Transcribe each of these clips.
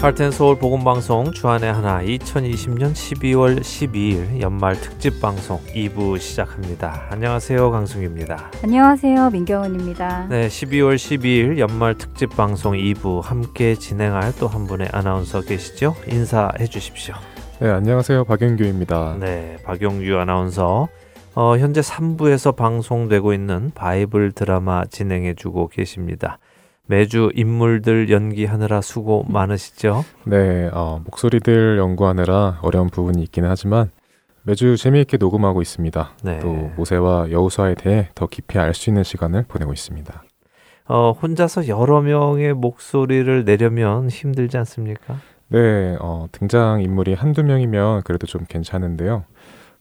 할텐 서울 복음 방송 주안의 하나 2020년 12월 12일 연말 특집 방송 2부 시작합니다. 안녕하세요. 강승규입니다. 안녕하세요. 민경은입니다. 네, 12월 12일 연말 특집 방송 2부 함께 진행할 또 한 분의 아나운서 계시죠? 인사해 주십시오. 네, 안녕하세요. 박영규입니다. 네, 박영규 아나운서. 어, 현재 3부에서 방송되고 있는 바이블 드라마 진행해 주고 계십니다. 매주 인물들 연기하느라 수고 많으시죠? 네, 어, 목소리들 연구하느라 어려운 부분이 있기는 하지만 매주 재미있게 녹음하고 있습니다. 네. 또 모세와 여우수아에 대해 더 깊이 알 수 있는 시간을 보내고 있습니다. 어, 혼자서 여러 명의 목소리를 내려면 힘들지 않습니까? 네, 어, 등장 인물이 한두 명이면 그래도 좀 괜찮은데요.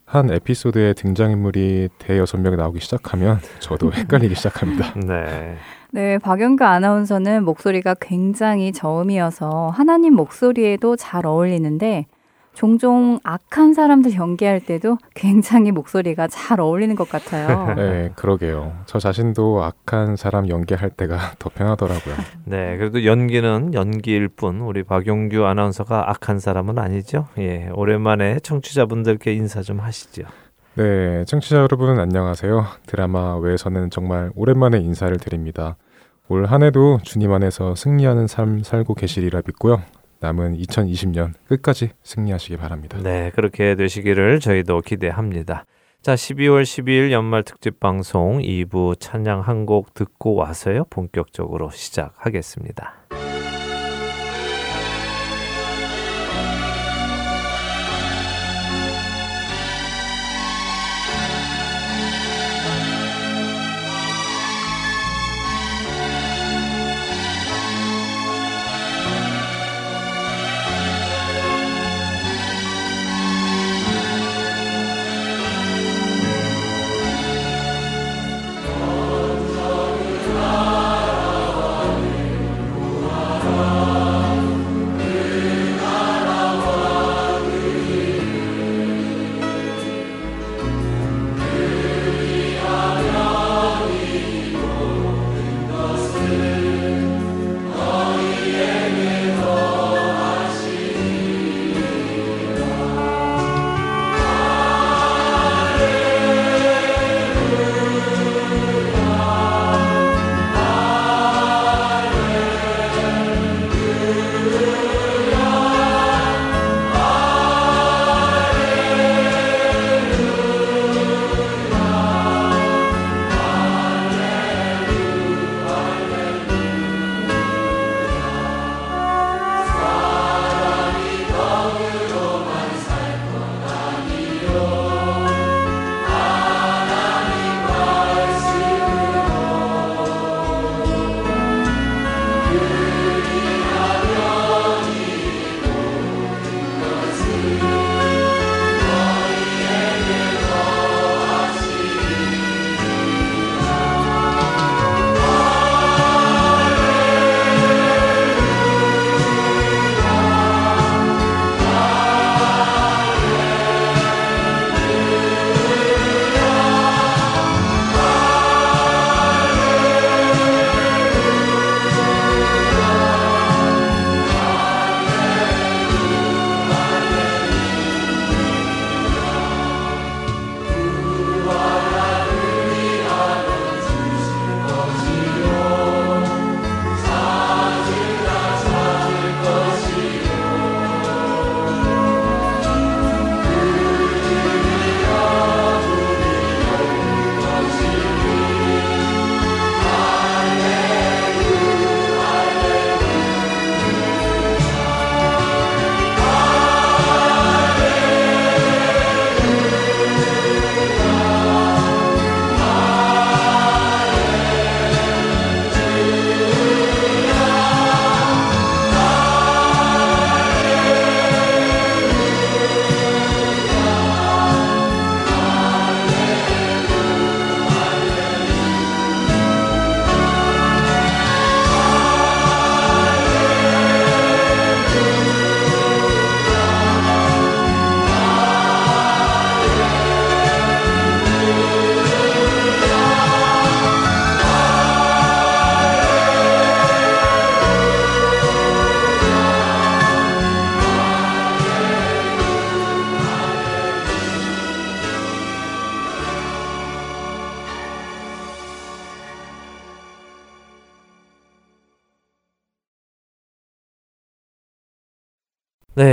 한 에피소드에 등장인물이 대여섯 명 나오기 시작하면 저도 헷갈리기 시작합니다. 네. 네, 박영규 아나운서는 목소리가 굉장히 저음이어서 하나님 목소리에도 잘 어울리는데 종종 악한 사람들 연기할 때도 굉장히 목소리가 잘 어울리는 것 같아요. 네, 그러게요. 저 자신도 악한 사람 연기할 때가 더 편하더라고요. 네, 그래도 연기는 연기일 뿐 우리 박용규 아나운서가 악한 사람은 아니죠. 예, 오랜만에 청취자분들께 인사 좀 하시죠. 네, 청취자 여러분 안녕하세요. 드라마 외에서는 정말 오랜만에 인사를 드립니다. 올 한 해도 주님 안에서 승리하는 삶 살고 계시리라 믿고요. 남은 2020년 끝까지 승리하시기 바랍니다. 네, 그렇게 되시기를 저희도 기대합니다. 자, 12월 12일 연말 특집 방송 2부 찬양 한 곡 듣고 와서요. 본격적으로 시작하겠습니다.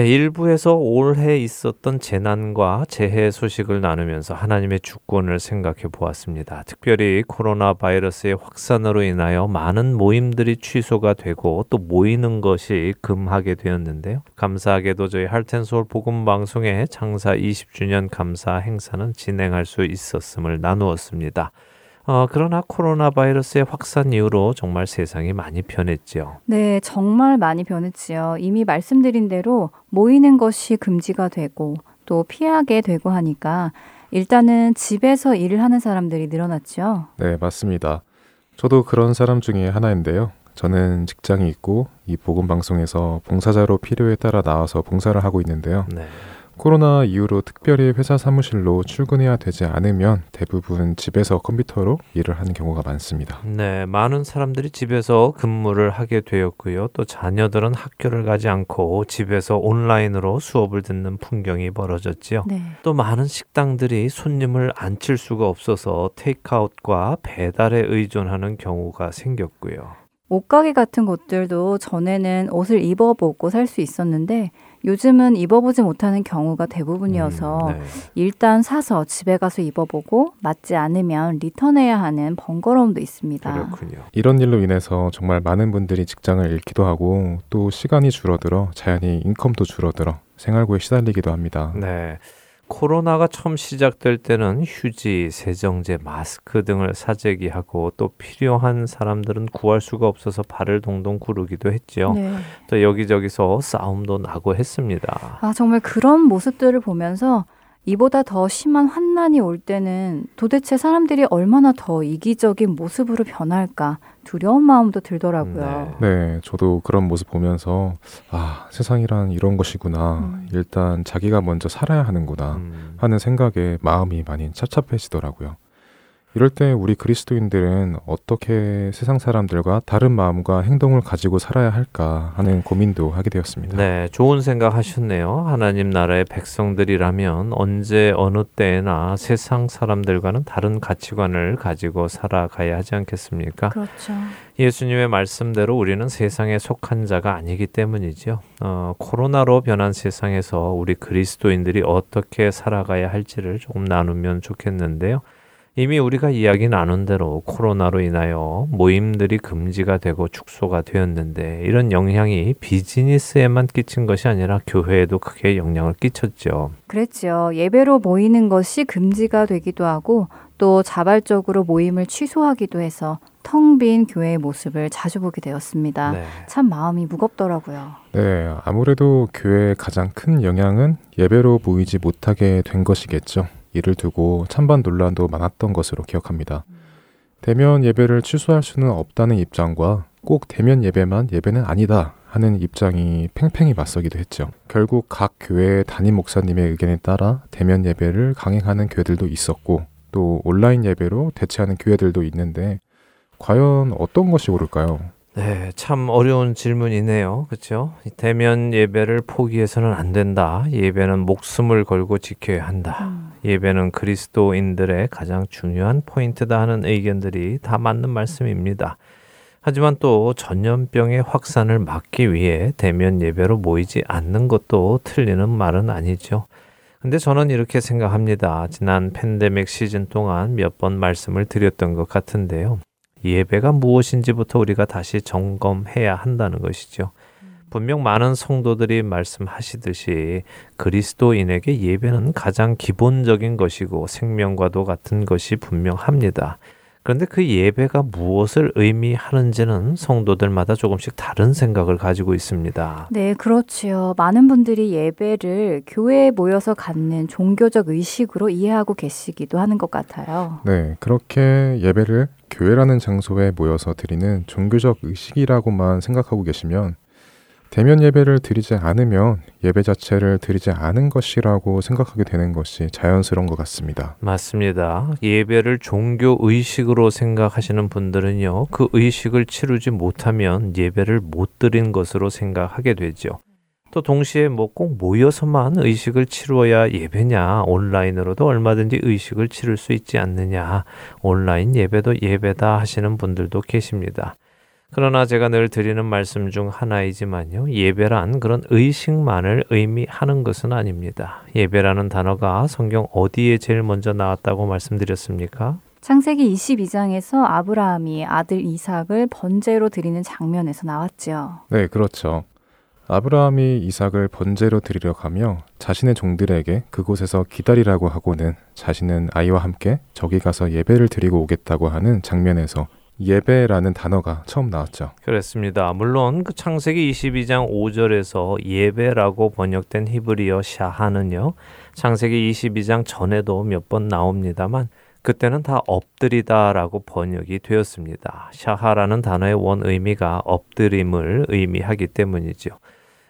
일부에서 올해 있었던 재난과 재해 소식을 나누면서 하나님의 주권을 생각해 보았습니다. 특별히 코로나 바이러스의 확산으로 인하여 많은 모임들이 취소가 되고 또 모이는 것이 금하게 되었는데요. 감사하게도 저희 할텐솔 복음 방송의 창사 20주년 감사 행사는 진행할 수 있었음을 나누었습니다. 어, 그러나 코로나 바이러스의 확산 이후로 정말 세상이 많이 변했죠. 네, 정말 많이 변했지요. 이미 말씀드린 대로 모이는 것이 금지가 되고 또 피하게 되고 하니까 일단은 집에서 일을 하는 사람들이 늘어났죠. 네, 맞습니다. 저도 그런 사람 중에 하나인데요. 저는 직장이 있고 이 복음 방송에서 봉사자로 필요에 따라 나와서 봉사를 하고 있는데요. 네. 코로나 이후로 특별히 회사 사무실로 출근해야 되지 않으면 대부분 집에서 컴퓨터로 일을 하는 경우가 많습니다. 네, 많은 사람들이 집에서 근무를 하게 되었고요. 또 자녀들은 학교를 가지 않고 집에서 온라인으로 수업을 듣는 풍경이 벌어졌지요. 네. 또 많은 식당들이 손님을 앉힐 수가 없어서 테이크아웃과 배달에 의존하는 경우가 생겼고요. 옷가게 같은 곳들도 전에는 옷을 입어보고 살 수 있었는데 요즘은 입어보지 못하는 경우가 대부분이어서 음, 네. 일단 사서 집에 가서 입어보고 맞지 않으면 리턴해야 하는 번거로움도 있습니다. 그렇군요. 이런 일로 인해서 정말 많은 분들이 직장을 잃기도 하고 또 시간이 줄어들어 자연히 인컴도 줄어들어 생활고에 시달리기도 합니다. 네. 코로나가 처음 시작될 때는 휴지, 세정제, 마스크 등을 사재기하고 또 필요한 사람들은 구할 수가 없어서 발을 동동 구르기도 했죠. 네. 또 여기저기서 싸움도 나고 했습니다. 아, 정말 그런 모습들을 보면서 이보다 더 심한 환난이 올 때는 도대체 사람들이 얼마나 더 이기적인 모습으로 변할까 두려운 마음도 들더라고요. 네, 네 저도 그런 모습 보면서 아 세상이란 이런 것이구나. 음. 일단 자기가 먼저 살아야 하는구나 음. 하는 생각에 마음이 많이 찹찹해지더라고요. 이럴 때 우리 그리스도인들은 어떻게 세상 사람들과 다른 마음과 행동을 가지고 살아야 할까 하는 고민도 하게 되었습니다. 네, 좋은 생각 하셨네요. 하나님 나라의 백성들이라면 언제 어느 때나 세상 사람들과는 다른 가치관을 가지고 살아가야 하지 않겠습니까? 그렇죠. 예수님의 말씀대로 우리는 세상에 속한 자가 아니기 때문이죠. 어, 코로나로 변한 세상에서 우리 그리스도인들이 어떻게 살아가야 할지를 조금 나누면 좋겠는데요. 이미 우리가 이야기 나눈 대로 코로나로 인하여 모임들이 금지가 되고 축소가 되었는데 이런 영향이 비즈니스에만 끼친 것이 아니라 교회에도 크게 영향을 끼쳤죠. 그랬죠. 예배로 모이는 것이 금지가 되기도 하고 또 자발적으로 모임을 취소하기도 해서 텅 빈 교회의 모습을 자주 보게 되었습니다. 네. 참 마음이 무겁더라고요. 네, 아무래도 교회의 가장 큰 영향은 예배로 모이지 못하게 된 것이겠죠. 이를 두고 찬반 논란도 많았던 것으로 기억합니다. 대면 예배를 취소할 수는 없다는 입장과 꼭 대면 예배만 예배는 아니다 하는 입장이 팽팽히 맞서기도 했죠. 결국 각 교회의 담임 목사님의 의견에 따라 대면 예배를 강행하는 교회들도 있었고 또 온라인 예배로 대체하는 교회들도 있는데 과연 어떤 것이 옳을까요? 네, 참 어려운 질문이네요. 그렇죠? 대면 예배를 포기해서는 안 된다. 예배는 목숨을 걸고 지켜야 한다. 음. 예배는 그리스도인들의 가장 중요한 포인트다 하는 의견들이 다 맞는 말씀입니다. 하지만 또 전염병의 확산을 막기 위해 대면 예배로 모이지 않는 것도 틀리는 말은 아니죠. 근데 저는 이렇게 생각합니다. 지난 팬데믹 시즌 동안 몇 번 말씀을 드렸던 것 같은데요. 예배가 무엇인지부터 우리가 다시 점검해야 한다는 것이죠. 분명 많은 성도들이 말씀하시듯이 그리스도인에게 예배는 가장 기본적인 것이고 생명과도 같은 것이 분명합니다. 그런데 그 예배가 무엇을 의미하는지는 성도들마다 조금씩 다른 생각을 가지고 있습니다. 네, 그렇지요. 많은 분들이 예배를 교회에 모여서 갖는 종교적 의식으로 이해하고 계시기도 하는 것 같아요. 네, 그렇게 예배를 교회라는 장소에 모여서 드리는 종교적 의식이라고만 생각하고 계시면 대면 예배를 드리지 않으면 예배 자체를 드리지 않은 것이라고 생각하게 되는 것이 자연스러운 것 같습니다. 맞습니다. 예배를 종교 의식으로 생각하시는 분들은요, 그 의식을 치르지 못하면 예배를 못 드린 것으로 생각하게 되죠. 또 동시에 뭐 꼭 모여서만 의식을 치루어야 예배냐, 온라인으로도 얼마든지 의식을 치를 수 있지 않느냐, 온라인 예배도 예배다 하시는 분들도 계십니다. 그러나 제가 늘 드리는 말씀 중 하나이지만요. 예배란 그런 의식만을 의미하는 것은 아닙니다. 예배라는 단어가 성경 어디에 제일 먼저 나왔다고 말씀드렸습니까? 창세기 22장에서 아브라함이 아들 이삭을 번제로 드리는 장면에서 나왔죠. 네, 그렇죠. 아브라함이 이삭을 번제로 드리려 가며 자신의 종들에게 그곳에서 기다리라고 하고는 자신은 아이와 함께 저기 가서 예배를 드리고 오겠다고 하는 장면에서 예배라는 단어가 처음 나왔죠. 그렇습니다. 물론 그 창세기 22장 5절에서 예배라고 번역된 히브리어 샤하는요. 창세기 22장 전에도 몇 번 나옵니다만 그때는 다 엎드리다라고 번역이 되었습니다. 샤하라는 단어의 원 의미가 엎드림을 의미하기 때문이죠.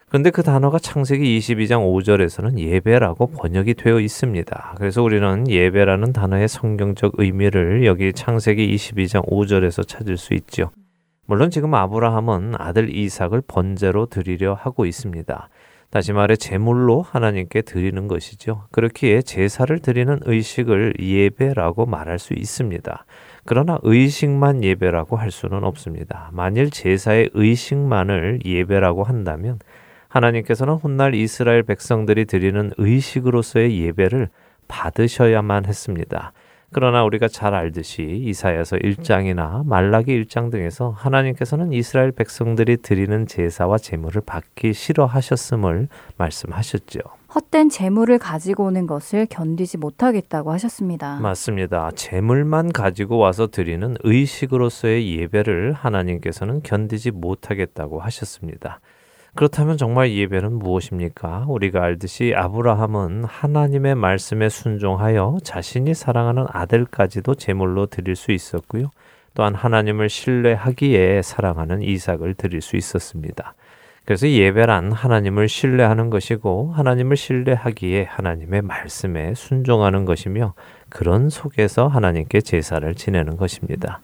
그런데 그 단어가 창세기 22장 5절에서는 예배라고 번역이 되어 있습니다. 그래서 우리는 예배라는 단어의 성경적 의미를 여기 창세기 22장 5절에서 찾을 수 있죠. 물론 지금 아브라함은 아들 이삭을 번제로 드리려 하고 있습니다. 다시 말해 제물로 하나님께 드리는 것이죠. 그렇기에 제사를 드리는 의식을 예배라고 말할 수 있습니다. 그러나 의식만 예배라고 할 수는 없습니다. 만일 제사의 의식만을 예배라고 한다면 하나님께서는 훗날 이스라엘 백성들이 드리는 의식으로서의 예배를 받으셔야만 했습니다. 그러나 우리가 잘 알듯이 이사야서 1장이나 말라기 1장 등에서 하나님께서는 이스라엘 백성들이 드리는 제사와 제물을 받기 싫어하셨음을 말씀하셨죠. 헛된 재물을 가지고 오는 것을 견디지 못하겠다고 하셨습니다. 맞습니다. 재물만 가지고 와서 드리는 의식으로서의 예배를 하나님께서는 견디지 못하겠다고 하셨습니다. 그렇다면 정말 예배는 무엇입니까? 우리가 알듯이 아브라함은 하나님의 말씀에 순종하여 자신이 사랑하는 아들까지도 제물로 드릴 수 있었고요. 또한 하나님을 신뢰하기에 사랑하는 이삭을 드릴 수 있었습니다. 그래서 예배란 하나님을 신뢰하는 것이고 하나님을 신뢰하기에 하나님의 말씀에 순종하는 것이며 그런 속에서 하나님께 제사를 지내는 것입니다.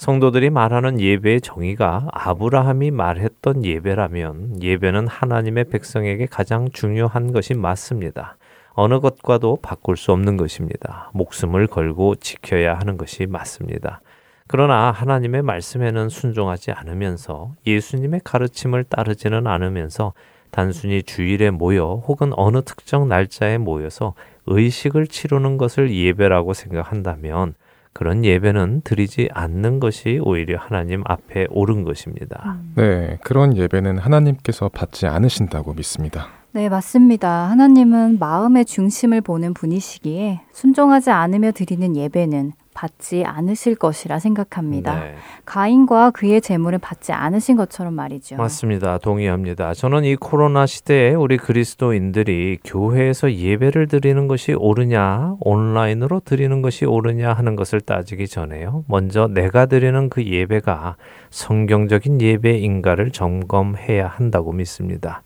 성도들이 말하는 예배의 정의가 아브라함이 말했던 예배라면 예배는 하나님의 백성에게 가장 중요한 것이 맞습니다. 어느 것과도 바꿀 수 없는 것입니다. 목숨을 걸고 지켜야 하는 것이 맞습니다. 그러나 하나님의 말씀에는 순종하지 않으면서 예수님의 가르침을 따르지는 않으면서 단순히 주일에 모여 혹은 어느 특정 날짜에 모여서 의식을 치르는 것을 예배라고 생각한다면 그런 예배는 드리지 않는 것이 오히려 하나님 앞에 옳은 것입니다. 음. 네, 그런 예배는 하나님께서 받지 않으신다고 믿습니다. 네, 맞습니다. 하나님은 마음의 중심을 보는 분이시기에 순종하지 않으며 드리는 예배는 받지 않으실 것이라 생각합니다. 네. 가인과 그의 재물을 받지 않으신 것처럼 말이죠. 맞습니다. 동의합니다. 저는 이 코로나 시대에 우리 그리스도인들이 교회에서 예배를 드리는 것이 옳으냐, 온라인으로 드리는 것이 옳으냐 하는 것을 따지기 전에요. 먼저 내가 드리는 그 예배가 성경적인 예배인가를 점검해야 한다고 믿습니다.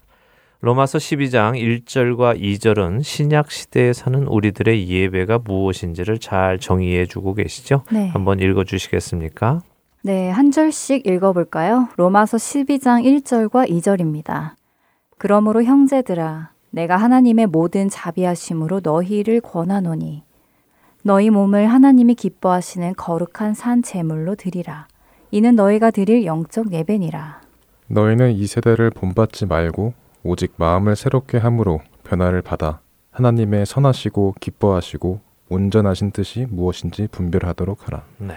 로마서 12장 1절과 2절은 신약 시대에 사는 우리들의 예배가 무엇인지를 잘 정의해 주고 계시죠? 네. 한번 읽어 주시겠습니까? 네, 한 절씩 읽어 볼까요? 로마서 12장 1절과 2절입니다. 그러므로 형제들아 내가 하나님의 모든 자비하심으로 너희를 권하노니 너희 몸을 하나님이 기뻐하시는 거룩한 산 제물로 드리라. 이는 너희가 드릴 영적 예배니라. 너희는 이 세대를 본받지 말고 오직 마음을 새롭게 함으로 변화를 받아 하나님의 선하시고 기뻐하시고 온전하신 뜻이 무엇인지 분별하도록 하라. 네.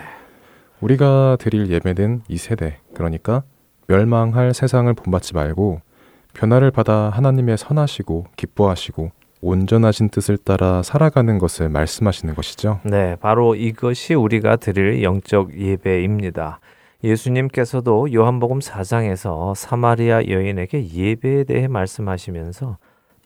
우리가 드릴 예배는 이 세대, 그러니까 멸망할 세상을 본받지 말고 변화를 받아 하나님의 선하시고 기뻐하시고 온전하신 뜻을 따라 살아가는 것을 말씀하시는 것이죠. 네, 바로 이것이 우리가 드릴 영적 예배입니다. 예수님께서도 요한복음 4장에서 사마리아 여인에게 예배에 대해 말씀하시면서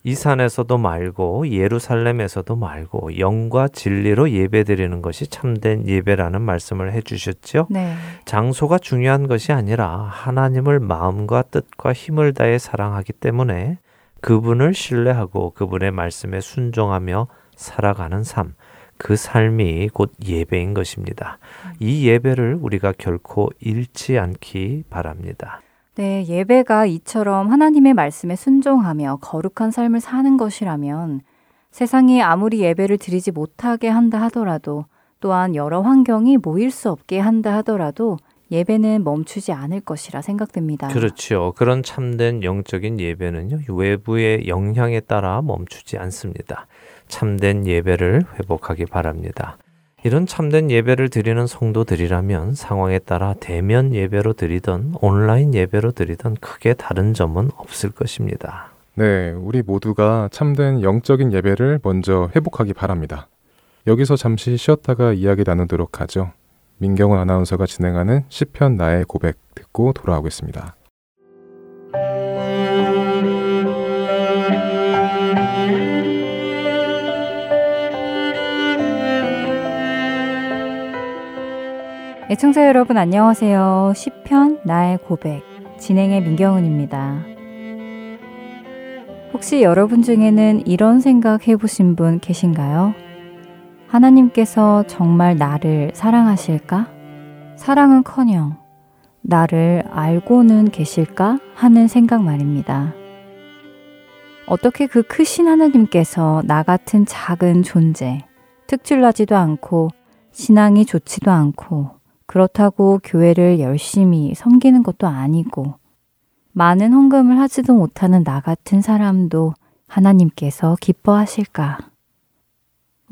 이 산에서도 말고 예루살렘에서도 말고 영과 진리로 예배드리는 것이 참된 예배라는 말씀을 해주셨죠. 네. 장소가 중요한 것이 아니라 하나님을 마음과 뜻과 힘을 다해 사랑하기 때문에 그분을 신뢰하고 그분의 말씀에 순종하며 살아가는 삶. 그 삶이 곧 예배인 것입니다. 이 예배를 우리가 결코 잃지 않기 바랍니다. 네, 예배가 이처럼 하나님의 말씀에 순종하며 거룩한 삶을 사는 것이라면 세상이 아무리 예배를 드리지 못하게 한다 하더라도 또한 여러 환경이 모일 수 없게 한다 하더라도 예배는 멈추지 않을 것이라 생각됩니다. 그렇죠. 그런 참된 영적인 예배는요, 외부의 영향에 따라 멈추지 않습니다. 참된 예배를 회복하기 바랍니다. 이런 참된 예배를 드리는 성도들이라면 상황에 따라 대면 예배로 드리던 온라인 예배로 드리던 크게 다른 점은 없을 것입니다. 네, 우리 모두가 참된 영적인 예배를 먼저 회복하기 바랍니다. 여기서 잠시 쉬었다가 이야기 나누도록 하죠. 민경훈 아나운서가 진행하는 시편 나의 고백 듣고 돌아오겠습니다. 애청자 여러분 안녕하세요. 시편 나의 고백 진행의 민경훈입니다. 혹시 여러분 중에는 이런 생각 해보신 분 계신가요? 하나님께서 정말 나를 사랑하실까? 사랑은 커녕 나를 알고는 계실까? 하는 생각 말입니다. 어떻게 그 크신 하나님께서 나 같은 작은 존재, 특출나지도 않고 신앙이 좋지도 않고 그렇다고 교회를 열심히 섬기는 것도 아니고 많은 헌금을 하지도 못하는 나 같은 사람도 하나님께서 기뻐하실까?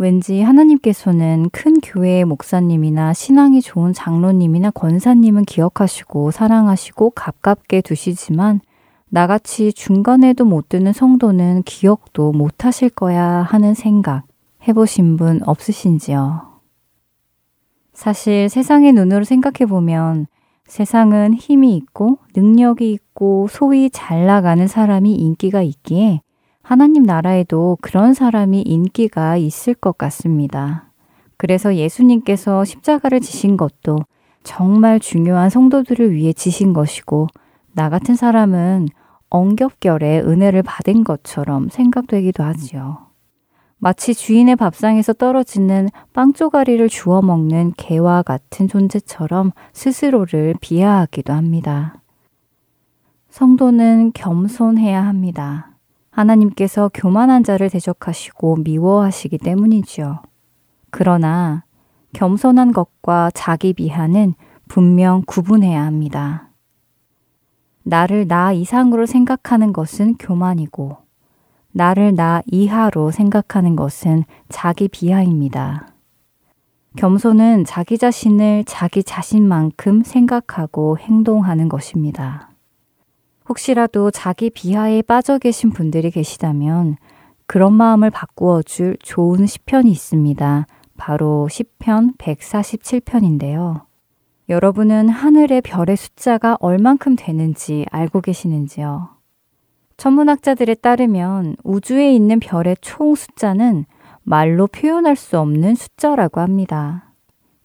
왠지 하나님께서는 큰 교회의 목사님이나 신앙이 좋은 장로님이나 권사님은 기억하시고 사랑하시고 가깝게 두시지만 나같이 중간에도 못 드는 성도는 기억도 못 하실 거야 하는 생각 해보신 분 없으신지요? 사실 세상의 눈으로 생각해 보면 세상은 힘이 있고 능력이 있고 소위 잘 나가는 사람이 인기가 있기에 하나님 나라에도 그런 사람이 인기가 있을 것 같습니다. 그래서 예수님께서 십자가를 지신 것도 정말 중요한 성도들을 위해 지신 것이고, 나 같은 사람은 엉겹결에 은혜를 받은 것처럼 생각되기도 하지요. 마치 주인의 밥상에서 떨어지는 빵 조가리를 주워 먹는 개와 같은 존재처럼 스스로를 비하하기도 합니다. 성도는 겸손해야 합니다. 하나님께서 교만한 자를 대적하시고 미워하시기 때문이지요. 그러나 겸손한 것과 자기 비하는 분명 구분해야 합니다. 나를 나 이상으로 생각하는 것은 교만이고, 나를 나 이하로 생각하는 것은 자기 비하입니다. 겸손은 자기 자신을 자기 자신만큼 생각하고 행동하는 것입니다. 혹시라도 자기 비하에 빠져 계신 분들이 계시다면 그런 마음을 바꾸어 줄 좋은 시편이 있습니다. 바로 시편 147편인데요. 여러분은 하늘의 별의 숫자가 얼만큼 되는지 알고 계시는지요? 천문학자들에 따르면 우주에 있는 별의 총 숫자는 말로 표현할 수 없는 숫자라고 합니다.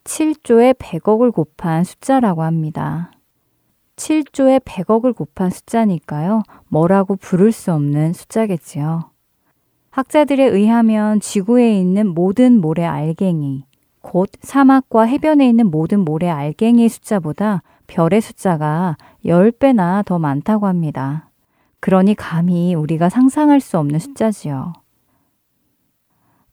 7조에 100억을 곱한 숫자라고 합니다. 7조에 100억을 곱한 숫자니까요. 뭐라고 부를 수 없는 숫자겠지요. 학자들에 의하면 지구에 있는 모든 모래 알갱이, 곧 사막과 해변에 있는 모든 모래 알갱이의 숫자보다 별의 숫자가 10배나 더 많다고 합니다. 그러니 감히 우리가 상상할 수 없는 숫자지요.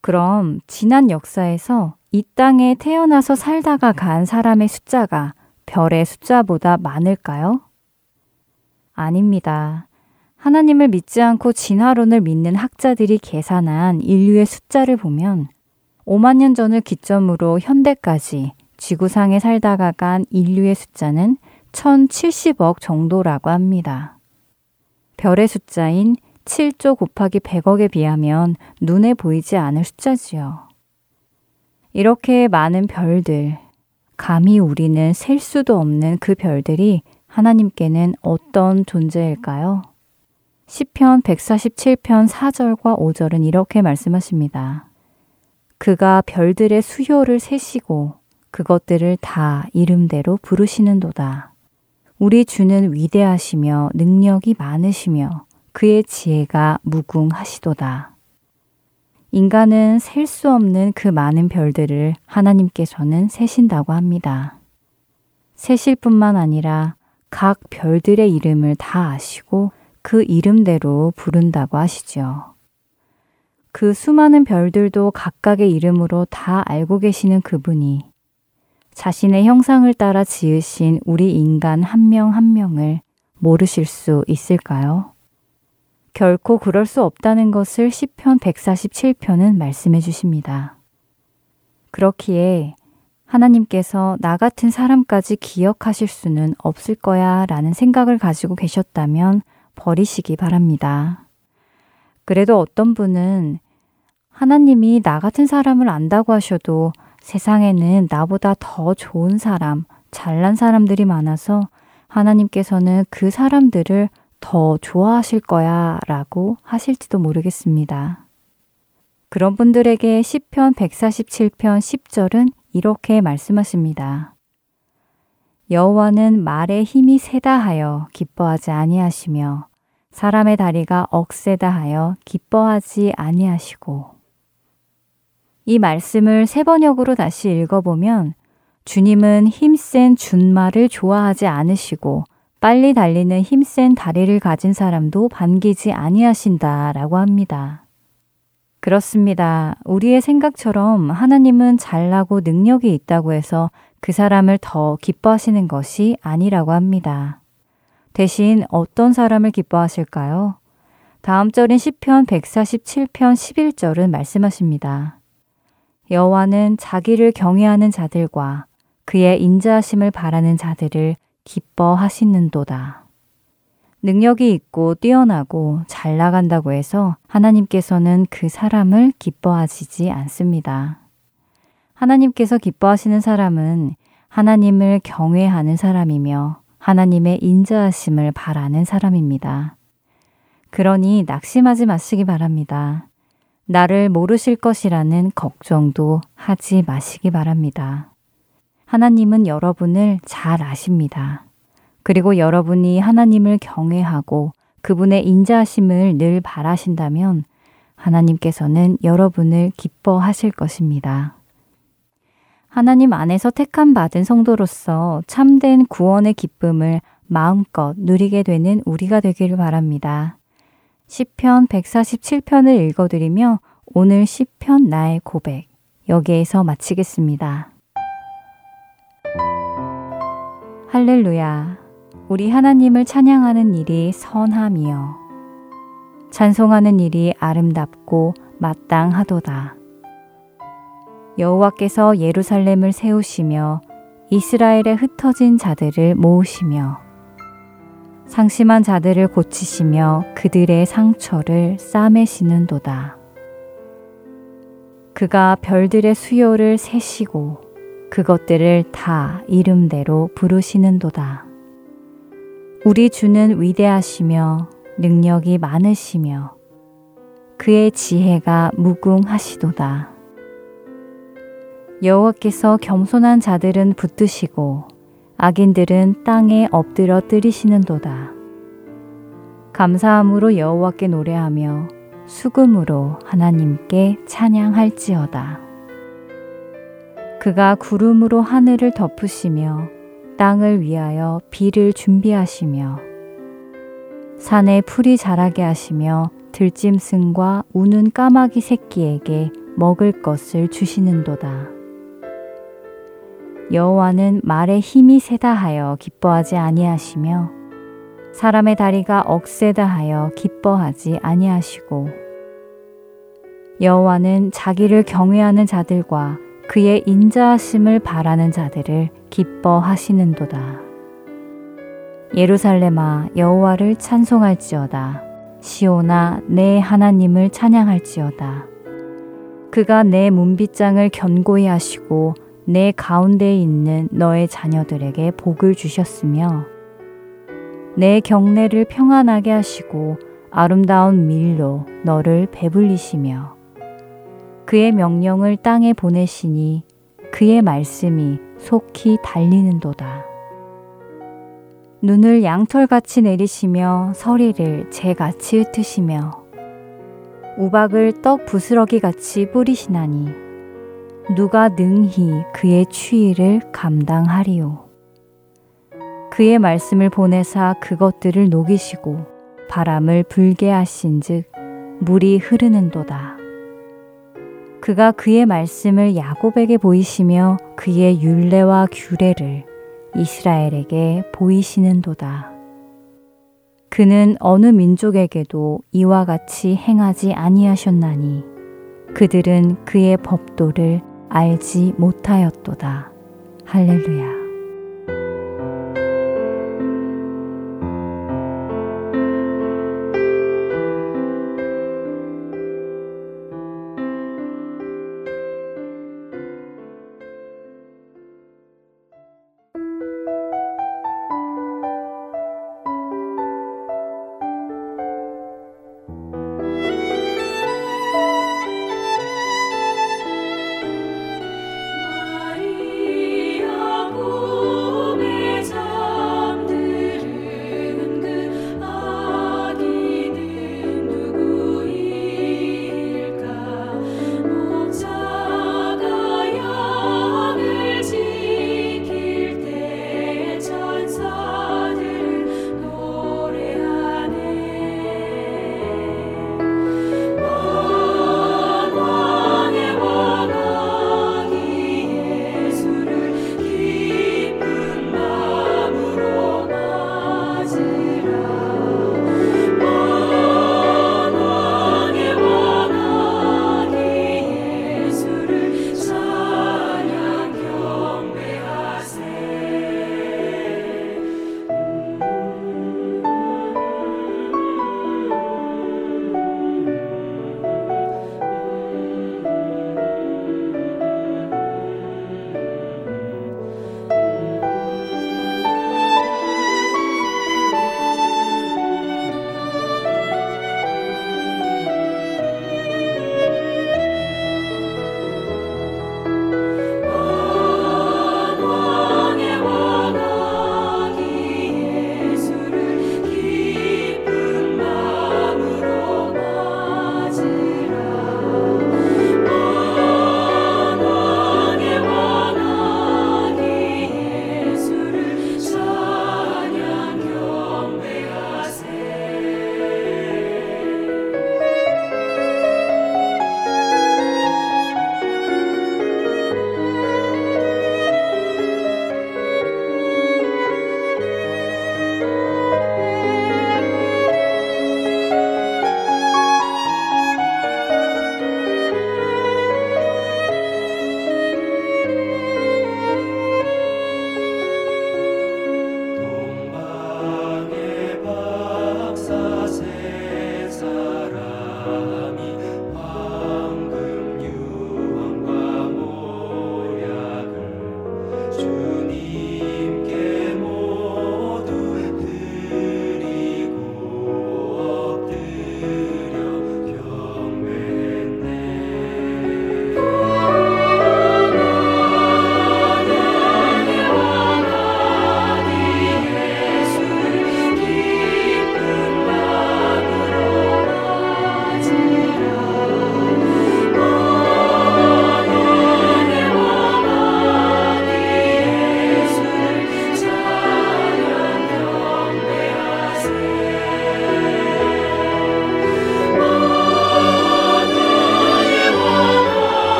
그럼 지난 역사에서 이 땅에 태어나서 살다가 간 사람의 숫자가 별의 숫자보다 많을까요? 아닙니다. 하나님을 믿지 않고 진화론을 믿는 학자들이 계산한 인류의 숫자를 보면 5만 년 전을 기점으로 현대까지 지구상에 살다가 간 인류의 숫자는 1070억 정도라고 합니다. 별의 숫자인 7조 곱하기 100억에 비하면 눈에 보이지 않을 숫자지요. 이렇게 많은 별들, 감히 우리는 셀 수도 없는 그 별들이 하나님께는 어떤 존재일까요? 시편 147편 4절과 5절은 이렇게 말씀하십니다. 그가 별들의 수효를 세시고 그것들을 다 이름대로 부르시는도다. 우리 주는 위대하시며 능력이 많으시며 그의 지혜가 무궁하시도다. 인간은 셀 수 없는 그 많은 별들을 하나님께서는 세신다고 합니다. 세실 뿐만 아니라 각 별들의 이름을 다 아시고 그 이름대로 부른다고 하시죠. 그 수많은 별들도 각각의 이름으로 다 알고 계시는 그분이 자신의 형상을 따라 지으신 우리 인간 한 명한 한 명을 모르실 수 있을까요? 결코 그럴 수 없다는 것을 시편 147편은 말씀해 주십니다. 그렇기에 하나님께서 나 같은 사람까지 기억하실 수는 없을 거야 라는 생각을 가지고 계셨다면 버리시기 바랍니다. 그래도 어떤 분은 하나님이 나 같은 사람을 안다고 하셔도 세상에는 나보다 더 좋은 사람, 잘난 사람들이 많아서 하나님께서는 그 사람들을 더 좋아하실 거야 라고 하실지도 모르겠습니다. 그런 분들에게 시편 147편 10절은 이렇게 말씀하십니다. 여호와는 말에 힘이 세다 하여 기뻐하지 아니하시며 사람의 다리가 억세다 하여 기뻐하지 아니하시고 이 말씀을 세 번역으로 다시 읽어보면 주님은 힘센 준말을 좋아하지 않으시고 빨리 달리는 힘센 다리를 가진 사람도 반기지 아니하신다 라고 합니다. 그렇습니다. 우리의 생각처럼 하나님은 잘나고 능력이 있다고 해서 그 사람을 더 기뻐하시는 것이 아니라고 합니다. 대신 어떤 사람을 기뻐하실까요? 다음 절인 시편 147편 11절은 말씀하십니다. 여호와는 자기를 경외하는 자들과 그의 인자하심을 바라는 자들을 기뻐하시는도다. 능력이 있고 뛰어나고 잘 나간다고 해서 하나님께서는 그 사람을 기뻐하시지 않습니다. 하나님께서 기뻐하시는 사람은 하나님을 경외하는 사람이며 하나님의 인자하심을 바라는 사람입니다. 그러니 낙심하지 마시기 바랍니다. 나를 모르실 것이라는 걱정도 하지 마시기 바랍니다. 하나님은 여러분을 잘 아십니다. 그리고 여러분이 하나님을 경외하고 그분의 인자하심을 늘 바라신다면 하나님께서는 여러분을 기뻐하실 것입니다. 하나님 안에서 택함 받은 성도로서 참된 구원의 기쁨을 마음껏 누리게 되는 우리가 되기를 바랍니다. 시편 147편을 읽어드리며 오늘 시편 나의 고백 여기에서 마치겠습니다. 할렐루야. 우리 하나님을 찬양하는 일이 선함이요. 찬송하는 일이 아름답고 마땅하도다. 여호와께서 예루살렘을 세우시며 이스라엘에 흩어진 자들을 모으시며 상심한 자들을 고치시며 그들의 상처를 싸매시는도다. 그가 별들의 수요를 세시고 그것들을 다 이름대로 부르시는도다. 우리 주는 위대하시며 능력이 많으시며 그의 지혜가 무궁하시도다. 여호와께서 겸손한 자들은 붙드시고 악인들은 땅에 엎드려 뜨리시는도다. 감사함으로 여호와께 노래하며 수금으로 하나님께 찬양할지어다. 그가 구름으로 하늘을 덮으시며 땅을 위하여 비를 준비하시며 산에 풀이 자라게 하시며 들짐승과 우는 까마귀 새끼에게 먹을 것을 주시는도다. 여호와는 말에 힘이 세다 하여 기뻐하지 아니하시며 사람의 다리가 억세다 하여 기뻐하지 아니하시고 여호와는 자기를 경외하는 자들과 그의 인자하심을 바라는 자들을 기뻐하시는도다. 예루살렘아 여호와를 찬송할지어다. 시오나 내 하나님을 찬양할지어다. 그가 내 문빗장을 견고히 하시고 내 가운데에 있는 너의 자녀들에게 복을 주셨으며 내 경내를 평안하게 하시고 아름다운 밀로 너를 배불리시며 그의 명령을 땅에 보내시니 그의 말씀이 속히 달리는도다. 눈을 양털같이 내리시며 서리를 재같이 흩으시며 우박을 떡 부스러기 같이 뿌리시나니 누가 능히 그의 추위를 감당하리요. 그의 말씀을 보내사 그것들을 녹이시고 바람을 불게 하신즉 물이 흐르는도다. 그가 그의 말씀을 야곱에게 보이시며 그의 율례와 규례를 이스라엘에게 보이시는도다. 그는 어느 민족에게도 이와 같이 행하지 아니하셨나니 그들은 그의 법도를 알지 못하였도다. 할렐루야.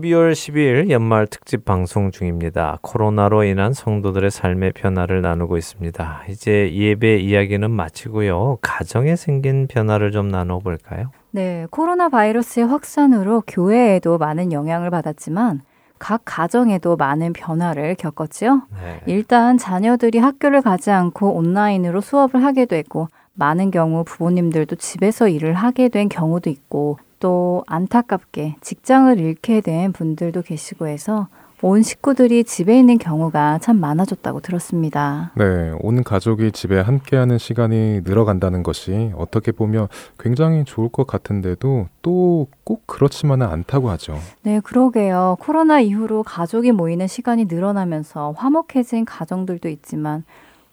(12월 12일) 연말 특집 방송 중입니다. 코로나로 인한 성도들의 삶의 변화를 나누고 있습니다. 이제 예배 이야기는 마치고요. 가정에 생긴 변화를 좀 나눠볼까요? 네, 코로나 바이러스의 확산으로 교회에도 많은 영향을 받았지만 각 가정에도 많은 변화를 겪었지요. 네. 일단 자녀들이 학교를 가지 않고 온라인으로 수업을 하게 되고 많은 경우 부모님들도 집에서 일을 하게 된 경우도 있고 또 안타깝게 직장을 잃게 된 분들도 계시고 해서 온 식구들이 집에 있는 경우가 참 많아졌다고 들었습니다. 네, 온 가족이 집에 함께하는 시간이 늘어간다는 것이 어떻게 보면 굉장히 좋을 것 같은데도 또 꼭 그렇지만은 않다고 하죠. 네, 그러게요. 코로나 이후로 가족이 모이는 시간이 늘어나면서 화목해진 가정들도 있지만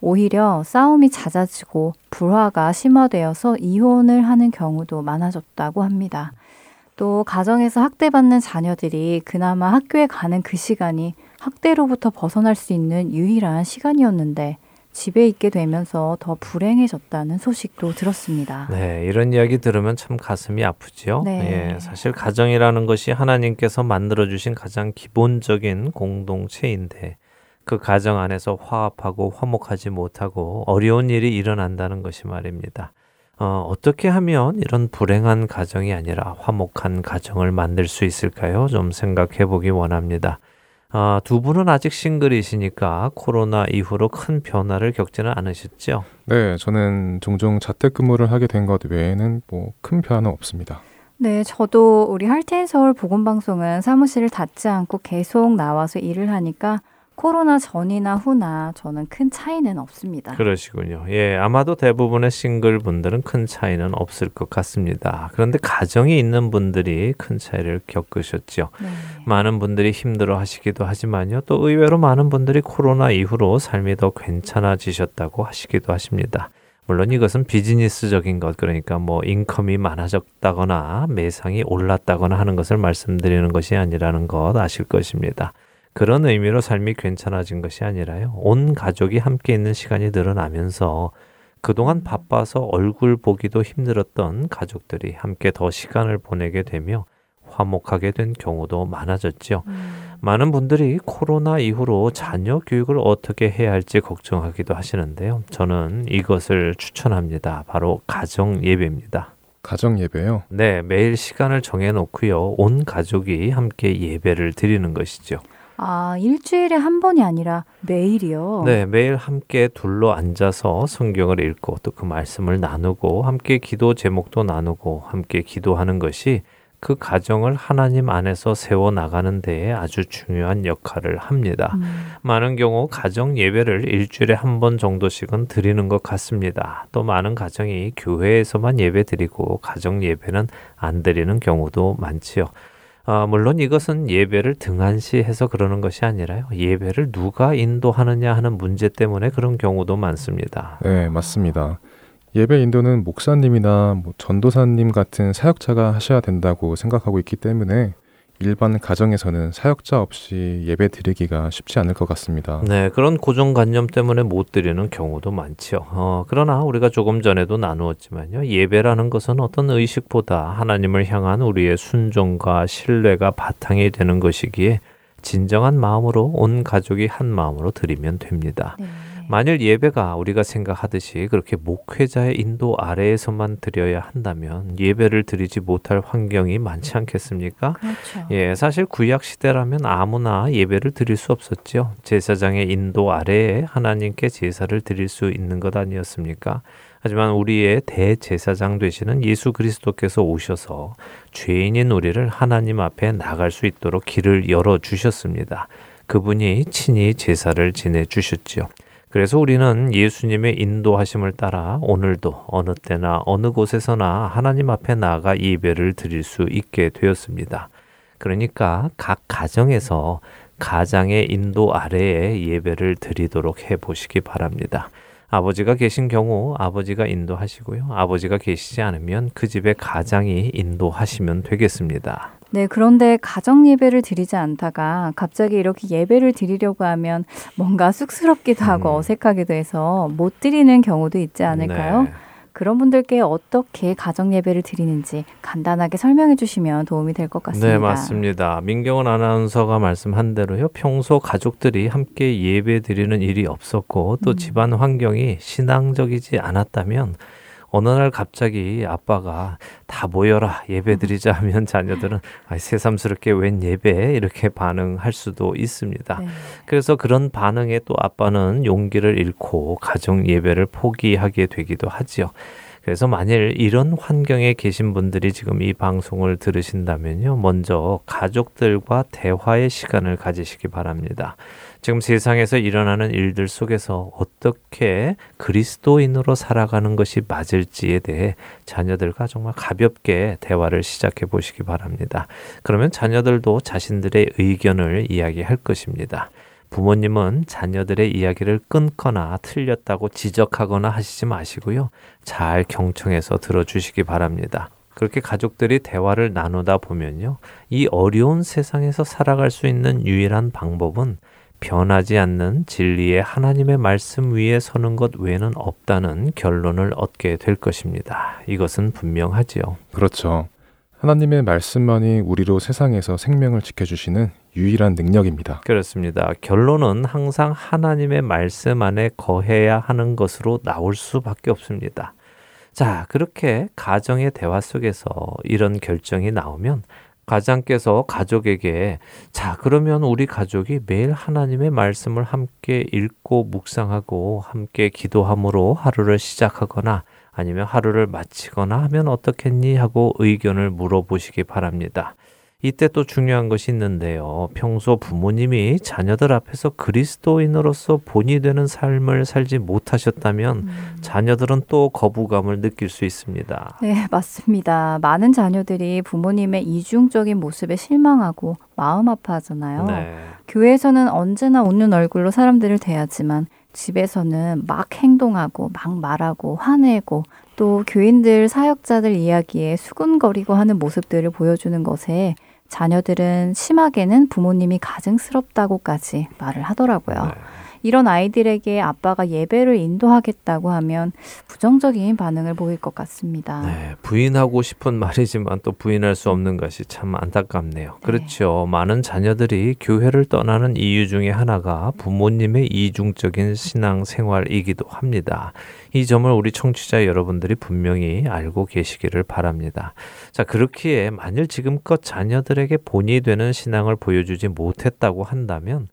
오히려 싸움이 잦아지고 불화가 심화되어서 이혼을 하는 경우도 많아졌다고 합니다. 또 가정에서 학대받는 자녀들이 그나마 학교에 가는 그 시간이 학대로부터 벗어날 수 있는 유일한 시간이었는데 집에 있게 되면서 더 불행해졌다는 소식도 들었습니다. 네, 이런 이야기 들으면 참 가슴이 아프죠. 네. 예, 사실 가정이라는 것이 하나님께서 만들어 주신 가장 기본적인 공동체인데 그 가정 안에서 화합하고 화목하지 못하고 어려운 일이 일어난다는 것이 말입니다. 어, 어떻게 하면 이런 불행한 가정이 아니라 화목한 가정을 만들 수 있을까요? 좀 생각해 보기 원합니다. 아, 두 분은 아직 싱글이시니까 코로나 이후로 큰 변화를 겪지는 않으셨죠? 네, 저는 종종 자택근무를 하게 된 것 외에는 뭐 큰 변화는 없습니다. 네, 저도 우리 할텐 서울 보건방송은 사무실을 닫지 않고 계속 나와서 일을 하니까 코로나 전이나 후나 저는 큰 차이는 없습니다. 그러시군요. 예, 아마도 대부분의 싱글 분들은 큰 차이는 없을 것 같습니다. 그런데 가정이 있는 분들이 큰 차이를 겪으셨죠. 네. 많은 분들이 힘들어 하시기도 하지만요. 또 의외로 많은 분들이 코로나 이후로 삶이 더 괜찮아지셨다고 하시기도 하십니다. 물론 이것은 비즈니스적인 것, 그러니까 뭐 인컴이 많아졌다거나 매상이 올랐다거나 하는 것을 말씀드리는 것이 아니라는 것 아실 것입니다. 그런 의미로 삶이 괜찮아진 것이 아니라요. 온 가족이 함께 있는 시간이 늘어나면서 그동안 바빠서 얼굴 보기도 힘들었던 가족들이 함께 더 시간을 보내게 되며 화목하게 된 경우도 많아졌죠. 음. 많은 분들이 코로나 이후로 자녀 교육을 어떻게 해야 할지 걱정하기도 하시는데요. 저는 이것을 추천합니다. 바로 가정 예배입니다. 가정 예배요? 네, 매일 시간을 정해 놓고요. 온 가족이 함께 예배를 드리는 것이죠. 아, 일주일에 한 번이 아니라 매일이요? 네, 매일 함께 둘러 앉아서 성경을 읽고 또 그 말씀을 나누고 함께 기도 제목도 나누고 함께 기도하는 것이 그 가정을 하나님 안에서 세워 나가는 데에 아주 중요한 역할을 합니다. 음. 많은 경우 가정 예배를 일주일에 한 번 정도씩은 드리는 것 같습니다. 또 많은 가정이 교회에서만 예배 드리고 가정 예배는 안 드리는 경우도 많지요. 아, 물론 이것은 예배를 등한시해서 그러는 것이 아니라요. 예배를 누가 인도하느냐 하는 문제 때문에 그런 경우도 많습니다. 네, 맞습니다. 예배 인도는 목사님이나 뭐 전도사님 같은 사역자가 하셔야 된다고 생각하고 있기 때문에 일반 가정에서는 사역자 없이 예배 드리기가 쉽지 않을 것 같습니다. 네, 그런 고정관념 때문에 못 드리는 경우도 많죠. 어, 그러나 우리가 조금 전에도 나누었지만요. 예배라는 것은 어떤 의식보다 하나님을 향한 우리의 순종과 신뢰가 바탕이 되는 것이기에 진정한 마음으로 온 가족이 한 마음으로 드리면 됩니다. 네. 만일 예배가 우리가 생각하듯이 그렇게 목회자의 인도 아래에서만 드려야 한다면 예배를 드리지 못할 환경이 많지 않겠습니까? 그렇죠. 예, 사실 구약 시대라면 아무나 예배를 드릴 수 없었죠. 제사장의 인도 아래에 하나님께 제사를 드릴 수 있는 것 아니었습니까? 하지만 우리의 대제사장 되시는 예수 그리스도께서 오셔서 죄인인 우리를 하나님 앞에 나갈 수 있도록 길을 열어 주셨습니다. 그분이 친히 제사를 지내 주셨지요. 그래서 우리는 예수님의 인도하심을 따라 오늘도 어느 때나 어느 곳에서나 하나님 앞에 나아가 예배를 드릴 수 있게 되었습니다. 그러니까 각 가정에서 가장의 인도 아래에 예배를 드리도록 해 보시기 바랍니다. 아버지가 계신 경우 아버지가 인도하시고요. 아버지가 계시지 않으면 그 집의 가장이 인도하시면 되겠습니다. 네, 그런데 가정 예배를 드리지 않다가 갑자기 이렇게 예배를 드리려고 하면 뭔가 쑥스럽기도 하고 음. 어색하기도 해서 못 드리는 경우도 있지 않을까요? 네. 그런 분들께 어떻게 가정 예배를 드리는지 간단하게 설명해 주시면 도움이 될 것 같습니다. 네, 맞습니다. 민경은 아나운서가 말씀한 대로요. 평소 가족들이 함께 예배 드리는 일이 없었고 또 음. 집안 환경이 신앙적이지 않았다면 어느 날 갑자기 아빠가 다 모여라 예배 드리자 하면 자녀들은 아, 새삼스럽게 웬 예배 이렇게 반응할 수도 있습니다. 네. 그래서 그런 반응에 또 아빠는 용기를 잃고 가정 예배를 포기하게 되기도 하지요. 그래서 만일 이런 환경에 계신 분들이 지금 이 방송을 들으신다면요. 먼저 가족들과 대화의 시간을 가지시기 바랍니다. 지금 세상에서 일어나는 일들 속에서 어떻게 그리스도인으로 살아가는 것이 맞을지에 대해 자녀들과 정말 가볍게 대화를 시작해 보시기 바랍니다. 그러면 자녀들도 자신들의 의견을 이야기할 것입니다. 부모님은 자녀들의 이야기를 끊거나 틀렸다고 지적하거나 하시지 마시고요. 잘 경청해서 들어주시기 바랍니다. 그렇게 가족들이 대화를 나누다 보면요. 이 어려운 세상에서 살아갈 수 있는 유일한 방법은 변하지 않는 진리의 하나님의 말씀 위에 서는 것 외에는 없다는 결론을 얻게 될 것입니다. 이것은 분명하지요. 그렇죠. 하나님의 말씀만이 우리로 세상에서 생명을 지켜주시는 유일한 능력입니다. 그렇습니다. 결론은 항상 하나님의 말씀 안에 거해야 하는 것으로 나올 수밖에 없습니다. 자, 그렇게 가정의 대화 속에서 이런 결정이 나오면 가장께서 가족에게 자, 그러면 우리 가족이 매일 하나님의 말씀을 함께 읽고 묵상하고 함께 기도함으로 하루를 시작하거나 아니면 하루를 마치거나 하면 어떻겠니 하고 의견을 물어보시기 바랍니다. 이때 또 중요한 것이 있는데요. 평소 부모님이 자녀들 앞에서 그리스도인으로서 본이 되는 삶을 살지 못하셨다면 음. 자녀들은 또 거부감을 느낄 수 있습니다. 네, 맞습니다. 많은 자녀들이 부모님의 이중적인 모습에 실망하고 마음 아파하잖아요. 네. 교회에서는 언제나 웃는 얼굴로 사람들을 대하지만 집에서는 막 행동하고 막 말하고 화내고 또 교인들 사역자들 이야기에 수군거리고 하는 모습들을 보여주는 것에 자녀들은 심하게는 부모님이 가증스럽다고까지 말을 하더라고요. 네. 이런 아이들에게 아빠가 예배를 인도하겠다고 하면 부정적인 반응을 보일 것 같습니다. 네, 부인하고 싶은 말이지만 또 부인할 수 없는 것이 참 안타깝네요. 네. 그렇죠. 많은 자녀들이 교회를 떠나는 이유 중에 하나가 부모님의 이중적인 신앙 생활이기도 합니다. 이 점을 우리 청취자 여러분들이 분명히 알고 계시기를 바랍니다. 자, 그렇기에 만일 지금껏 자녀들에게 본이 되는 신앙을 보여주지 못했다고 한다면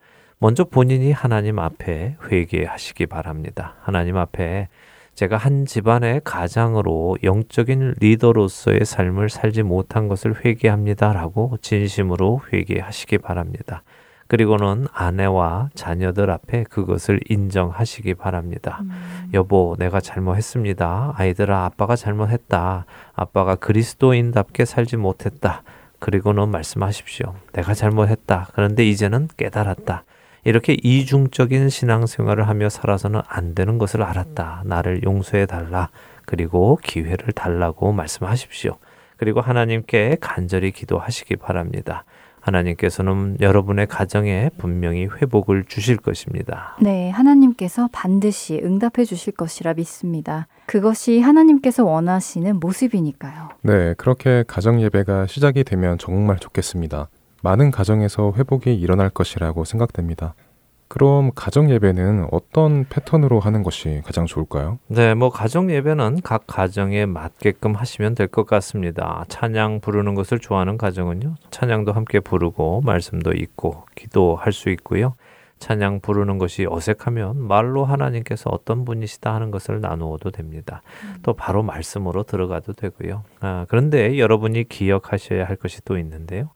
먼저 본인이 하나님 앞에 회개하시기 바랍니다. 하나님 앞에 제가 한 집안의 가장으로 영적인 리더로서의 삶을 살지 못한 것을 회개합니다라고 진심으로 회개하시기 바랍니다. 그리고는 아내와 자녀들 앞에 그것을 인정하시기 바랍니다. 음. 여보, 내가 잘못했습니다. 아이들아, 아빠가 잘못했다. 아빠가 그리스도인답게 살지 못했다. 그리고는 말씀하십시오. 내가 잘못했다. 그런데 이제는 깨달았다. 이렇게 이중적인 신앙생활을 하며 살아서는 안 되는 것을 알았다. 나를 용서해 달라. 그리고 기회를 달라고 말씀하십시오. 그리고 하나님께 간절히 기도하시기 바랍니다. 하나님께서는 여러분의 가정에 분명히 회복을 주실 것입니다. 네, 하나님께서 반드시 응답해 주실 것이라 믿습니다. 그것이 하나님께서 원하시는 모습이니까요. 네, 그렇게 가정 예배가 시작이 되면 정말 좋겠습니다. 많은 가정에서 회복이 일어날 것이라고 생각됩니다. 그럼 가정 예배는 어떤 패턴으로 하는 것이 가장 좋을까요? 네, 뭐 가정 예배는 각 가정에 맞게끔 하시면 될 것 같습니다. 찬양 부르는 것을 좋아하는 가정은요. 찬양도 함께 부르고 말씀도 읽고 기도할 수 있고요. 찬양 부르는 것이 어색하면 말로 하나님께서 어떤 분이시다 하는 것을 나누어도 됩니다. 음. 또 바로 말씀으로 들어가도 되고요. 아, 그런데 여러분이 기억하셔야 할 것이 또 있는데요.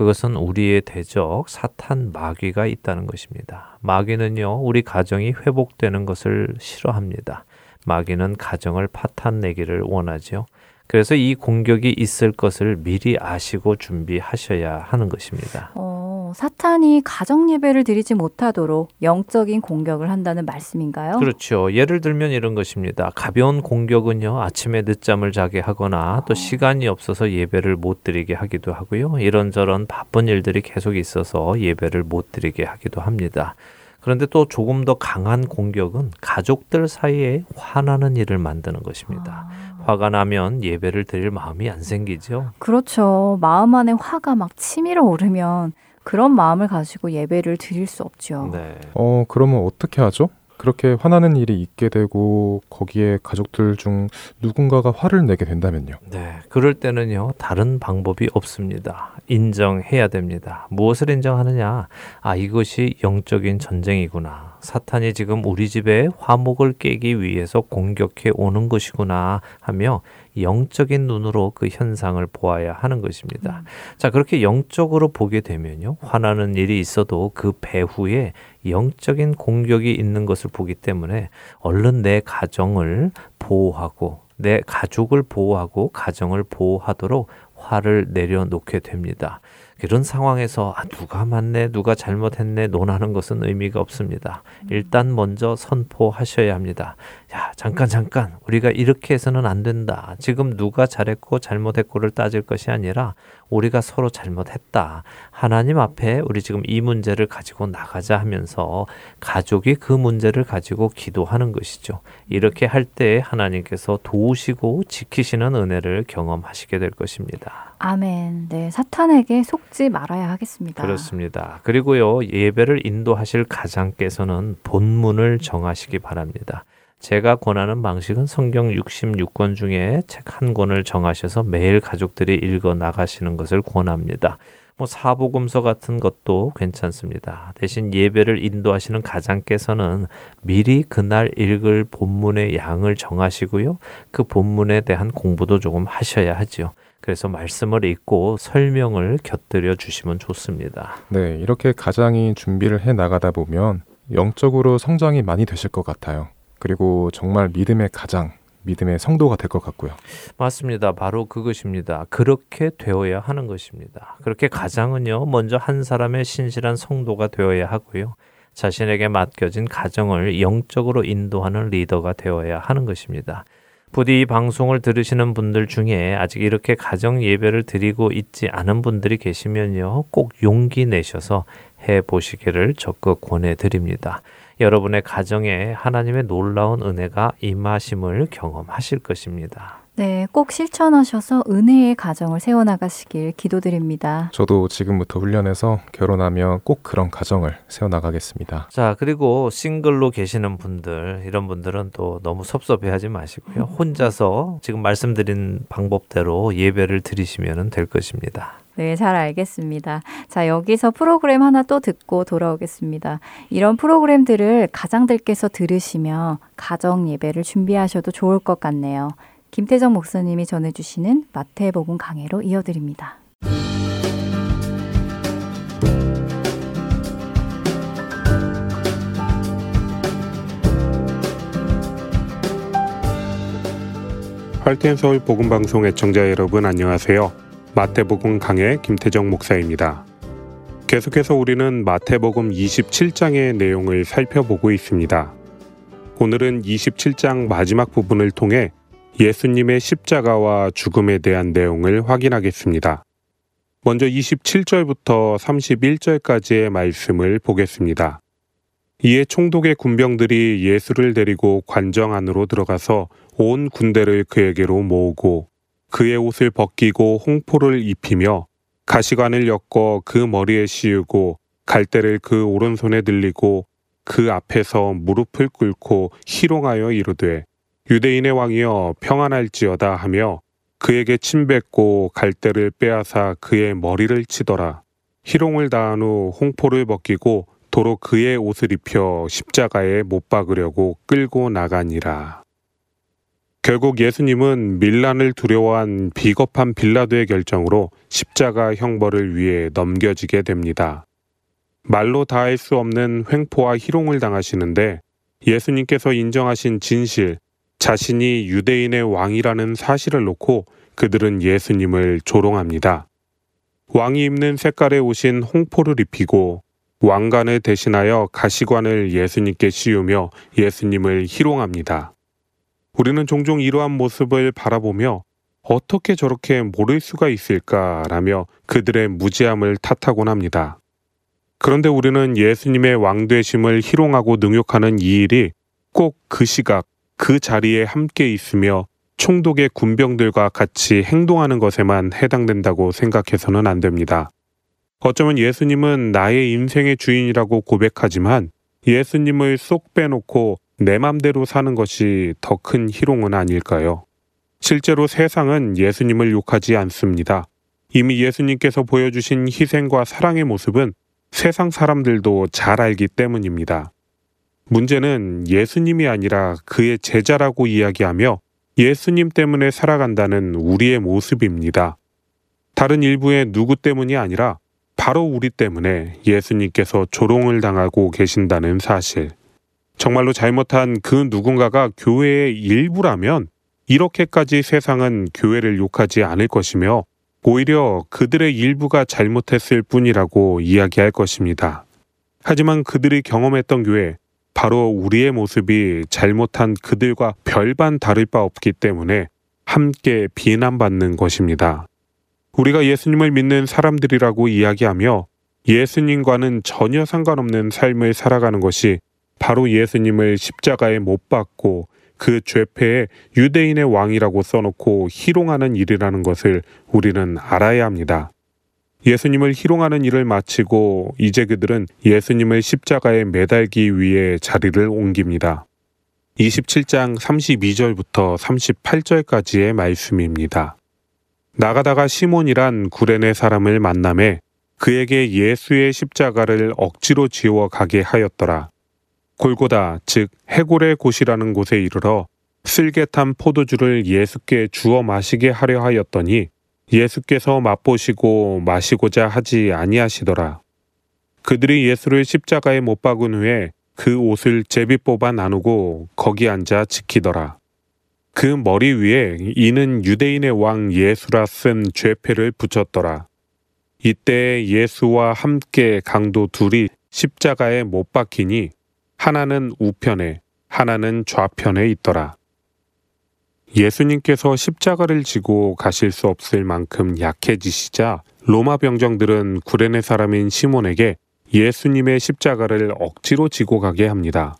그것은 우리의 대적 사탄 마귀가 있다는 것입니다. 마귀는요, 우리 가정이 회복되는 것을 싫어합니다. 마귀는 가정을 파탄 내기를 원하지요. 그래서 이 공격이 있을 것을 미리 아시고 준비하셔야 하는 것입니다. 어, 사탄이 가정 예배를 드리지 못하도록 영적인 공격을 한다는 말씀인가요? 그렇죠. 예를 들면 이런 것입니다. 가벼운 공격은요, 아침에 늦잠을 자게 하거나 또 어. 시간이 없어서 예배를 못 드리게 하기도 하고요. 이런저런 바쁜 일들이 계속 있어서 예배를 못 드리게 하기도 합니다. 그런데 또 조금 더 강한 공격은 가족들 사이에 화나는 일을 만드는 것입니다. 아. 화가 나면 예배를 드릴 마음이 안 생기죠. 그렇죠. 마음 안에 화가 막 치밀어 오르면 그런 마음을 가지고 예배를 드릴 수 없죠. 네. 어, 그러면 어떻게 하죠? 그렇게 화나는 일이 있게 되고 거기에 가족들 중 누군가가 화를 내게 된다면요. 네, 그럴 때는요 다른 방법이 없습니다. 인정해야 됩니다. 무엇을 인정하느냐? 아 이것이 영적인 전쟁이구나. 사탄이 지금 우리 집에 화목을 깨기 위해서 공격해 오는 것이구나 하며 영적인 눈으로 그 현상을 보아야 하는 것입니다. 음. 자, 그렇게 영적으로 보게 되면요. 화나는 일이 있어도 그 배후에 영적인 공격이 있는 것을 보기 때문에 얼른 내 가정을 보호하고 내 가족을 보호하고 가정을 보호하도록 화를 내려놓게 됩니다. 그런 상황에서 아, 누가 맞네, 누가 잘못했네 논하는 것은 의미가 없습니다. 일단 먼저 선포하셔야 합니다. 야, 잠깐, 잠깐. 우리가 이렇게 해서는 안 된다. 지금 누가 잘했고 잘못했고를 따질 것이 아니라 우리가 서로 잘못했다. 하나님 앞에 우리 지금 이 문제를 가지고 나가자 하면서 가족이 그 문제를 가지고 기도하는 것이죠. 이렇게 할 때 하나님께서 도우시고 지키시는 은혜를 경험하시게 될 것입니다. 아멘. 네, 사탄에게 속지 말아야 하겠습니다. 그렇습니다. 그리고요, 예배를 인도하실 가장께서는 본문을 정하시기 바랍니다. 제가 권하는 방식은 성경 66권 중에 책 한 권을 정하셔서 매일 가족들이 읽어 나가시는 것을 권합니다. 뭐 사복음서 같은 것도 괜찮습니다. 대신 예배를 인도하시는 가장께서는 미리 그날 읽을 본문의 양을 정하시고요. 그 본문에 대한 공부도 조금 하셔야 하지요. 그래서 말씀을 읽고 설명을 곁들여 주시면 좋습니다. 네, 이렇게 가장이 준비를 해 나가다 보면 영적으로 성장이 많이 되실 것 같아요. 그리고 정말 믿음의 가장 믿음의 성도가 될 것 같고요. 맞습니다. 바로 그것입니다. 그렇게 되어야 하는 것입니다. 그렇게 가장은요, 먼저 한 사람의 신실한 성도가 되어야 하고요. 자신에게 맡겨진 가정을 영적으로 인도하는 리더가 되어야 하는 것입니다. 부디 이 방송을 들으시는 분들 중에 아직 이렇게 가정 예배를 드리고 있지 않은 분들이 계시면요, 꼭 용기 내셔서 해 보시기를 적극 권해 드립니다. 여러분의 가정에 하나님의 놀라운 은혜가 임하심을 경험하실 것입니다. 네, 꼭 실천하셔서 은혜의 가정을 세워나가시길 기도드립니다. 저도 지금부터 훈련해서 결혼하면 꼭 그런 가정을 세워나가겠습니다. 자, 그리고 싱글로 계시는 분들, 이런 분들은 또 너무 섭섭해 하지 마시고요. 혼자서 지금 말씀드린 방법대로 예배를 드리시면 될 것입니다. 네, 잘 알겠습니다. 자, 여기서 프로그램 하나 또 듣고 돌아오겠습니다. 이런 프로그램들을 가장들께서 들으시며 가정 예배를 준비하셔도 좋을 것 같네요. 김태정 목사님이 전해주시는 마태복음 강해로 이어드립니다. 할텐 서울 복음 방송 애청자 여러분 안녕하세요. 마태복음 강의 김태정 목사입니다. 계속해서 우리는 마태복음 27장의 내용을 살펴보고 있습니다. 오늘은 27장 마지막 부분을 통해 예수님의 십자가와 죽음에 대한 내용을 확인하겠습니다. 먼저 27절부터 31절까지의 말씀을 보겠습니다. 이에 총독의 군병들이 예수를 데리고 관정 안으로 들어가서 온 군대를 그에게로 모으고 그의 옷을 벗기고 홍포를 입히며 가시관을 엮어 그 머리에 씌우고 갈대를 그 오른손에 들리고 그 앞에서 무릎을 꿇고 희롱하여 이르되 유대인의 왕이여 평안할지어다 하며 그에게 침뱉고 갈대를 빼앗아 그의 머리를 치더라. 희롱을 다한 후 홍포를 벗기고 도로 그의 옷을 입혀 십자가에 못 박으려고 끌고 나가니라. 결국 예수님은 밀란을 두려워한 비겁한 빌라도의 결정으로 십자가 형벌을 위해 넘겨지게 됩니다. 말로 다할 수 없는 횡포와 희롱을 당하시는데 예수님께서 인정하신 진실, 자신이 유대인의 왕이라는 사실을 놓고 그들은 예수님을 조롱합니다. 왕이 입는 색깔의 옷인 홍포를 입히고 왕관을 대신하여 가시관을 예수님께 씌우며 예수님을 희롱합니다. 우리는 종종 이러한 모습을 바라보며 어떻게 저렇게 모를 수가 있을까라며 그들의 무지함을 탓하곤 합니다. 그런데 우리는 예수님의 왕되심을 희롱하고 능욕하는 이 일이 꼭 그 시각, 그 자리에 함께 있으며 총독의 군병들과 같이 행동하는 것에만 해당된다고 생각해서는 안 됩니다. 어쩌면 예수님은 나의 인생의 주인이라고 고백하지만 예수님을 쏙 빼놓고 내 맘대로 사는 것이 더 큰 희롱은 아닐까요? 실제로 세상은 예수님을 욕하지 않습니다. 이미 예수님께서 보여주신 희생과 사랑의 모습은 세상 사람들도 잘 알기 때문입니다. 문제는 예수님이 아니라 그의 제자라고 이야기하며 예수님 때문에 살아간다는 우리의 모습입니다. 다른 일부의 누구 때문이 아니라 바로 우리 때문에 예수님께서 조롱을 당하고 계신다는 사실. 정말로 잘못한 그 누군가가 교회의 일부라면 이렇게까지 세상은 교회를 욕하지 않을 것이며 오히려 그들의 일부가 잘못했을 뿐이라고 이야기할 것입니다. 하지만 그들이 경험했던 교회, 바로 우리의 모습이 잘못한 그들과 별반 다를 바 없기 때문에 함께 비난받는 것입니다. 우리가 예수님을 믿는 사람들이라고 이야기하며 예수님과는 전혀 상관없는 삶을 살아가는 것이 바로 예수님을 십자가에 못 박고 그 죄패에 유대인의 왕이라고 써놓고 희롱하는 일이라는 것을 우리는 알아야 합니다. 예수님을 희롱하는 일을 마치고 이제 그들은 예수님을 십자가에 매달기 위해 자리를 옮깁니다. 27장 32절부터 38절까지의 말씀입니다. 나가다가 시몬이란 구레네 사람을 만남에 그에게 예수의 십자가를 억지로 지워 가게 하였더라. 골고다 즉 해골의 곳이라는 곳에 이르러 쓸개탄 포도주를 예수께 주어 마시게 하려 하였더니 예수께서 맛보시고 마시고자 하지 아니하시더라. 그들이 예수를 십자가에 못 박은 후에 그 옷을 제비 뽑아 나누고 거기 앉아 지키더라. 그 머리 위에 이는 유대인의 왕 예수라 쓴 죄패를 붙였더라. 이때 예수와 함께 강도 둘이 십자가에 못 박히니 하나는 우편에 하나는 좌편에 있더라. 예수님께서 십자가를 지고 가실 수 없을 만큼 약해지시자 로마 병정들은 구레네 사람인 시몬에게 예수님의 십자가를 억지로 지고 가게 합니다.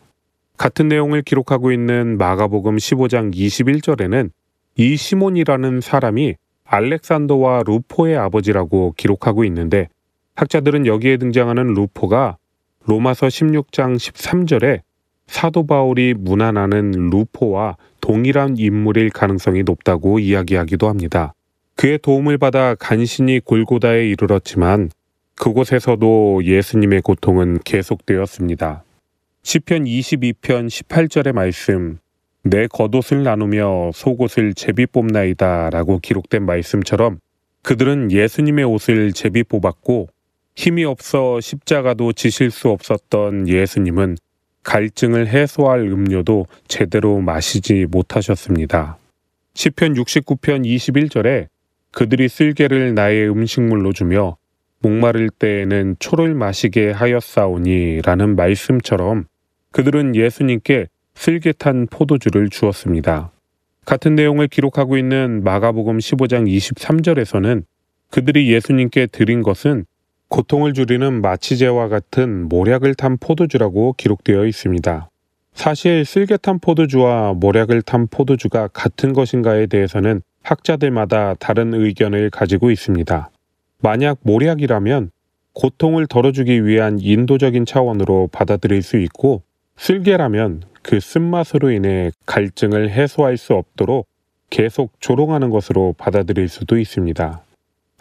같은 내용을 기록하고 있는 마가복음 15장 21절에는 이 시몬이라는 사람이 알렉산더와 루포의 아버지라고 기록하고 있는데 학자들은 여기에 등장하는 루포가 로마서 16장 13절에 사도 바울이 문안하는 루포와 동일한 인물일 가능성이 높다고 이야기하기도 합니다. 그의 도움을 받아 간신히 골고다에 이르렀지만 그곳에서도 예수님의 고통은 계속되었습니다. 시편 22편 18절의 말씀 내 겉옷을 나누며 속옷을 제비 뽑나이다라고 기록된 말씀처럼 그들은 예수님의 옷을 제비 뽑았고 힘이 없어 십자가도 지실 수 없었던 예수님은 갈증을 해소할 음료도 제대로 마시지 못하셨습니다. 시편 69편 21절에 그들이 쓸개를 나의 음식물로 주며 목마를 때에는 초를 마시게 하였사오니 라는 말씀처럼 그들은 예수님께 쓸개탄 포도주를 주었습니다. 같은 내용을 기록하고 있는 마가복음 15장 23절에서는 그들이 예수님께 드린 것은 고통을 줄이는 마취제와 같은 모략을 탄 포도주라고 기록되어 있습니다. 사실 쓸개탄 포도주와 모략을 탄 포도주가 같은 것인가에 대해서는 학자들마다 다른 의견을 가지고 있습니다. 만약 모략이라면 고통을 덜어주기 위한 인도적인 차원으로 받아들일 수 있고 쓸개라면 그 쓴맛으로 인해 갈증을 해소할 수 없도록 계속 조롱하는 것으로 받아들일 수도 있습니다.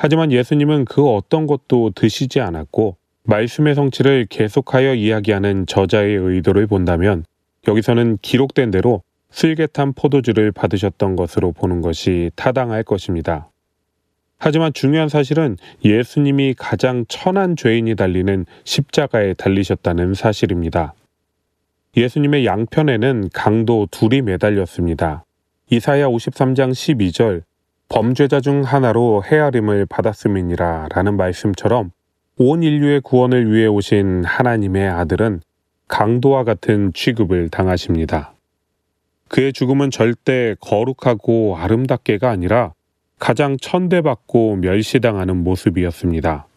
하지만 예수님은 그 어떤 것도 드시지 않았고 말씀의 성취를 계속하여 이야기하는 저자의 의도를 본다면 여기서는 기록된 대로 슬개탄 포도주를 받으셨던 것으로 보는 것이 타당할 것입니다. 하지만 중요한 사실은 예수님이 가장 천한 죄인이 달리는 십자가에 달리셨다는 사실입니다. 예수님의 양편에는 강도 둘이 매달렸습니다. 이사야 53장 12절 범죄자 중 하나로 헤아림을 받았음이니라 라는 말씀처럼 온 인류의 구원을 위해 오신 하나님의 아들은 강도와 같은 취급을 당하십니다. 그의 죽음은 절대 거룩하고 아름답게가 아니라 가장 천대받고 멸시당하는 모습이었습니다.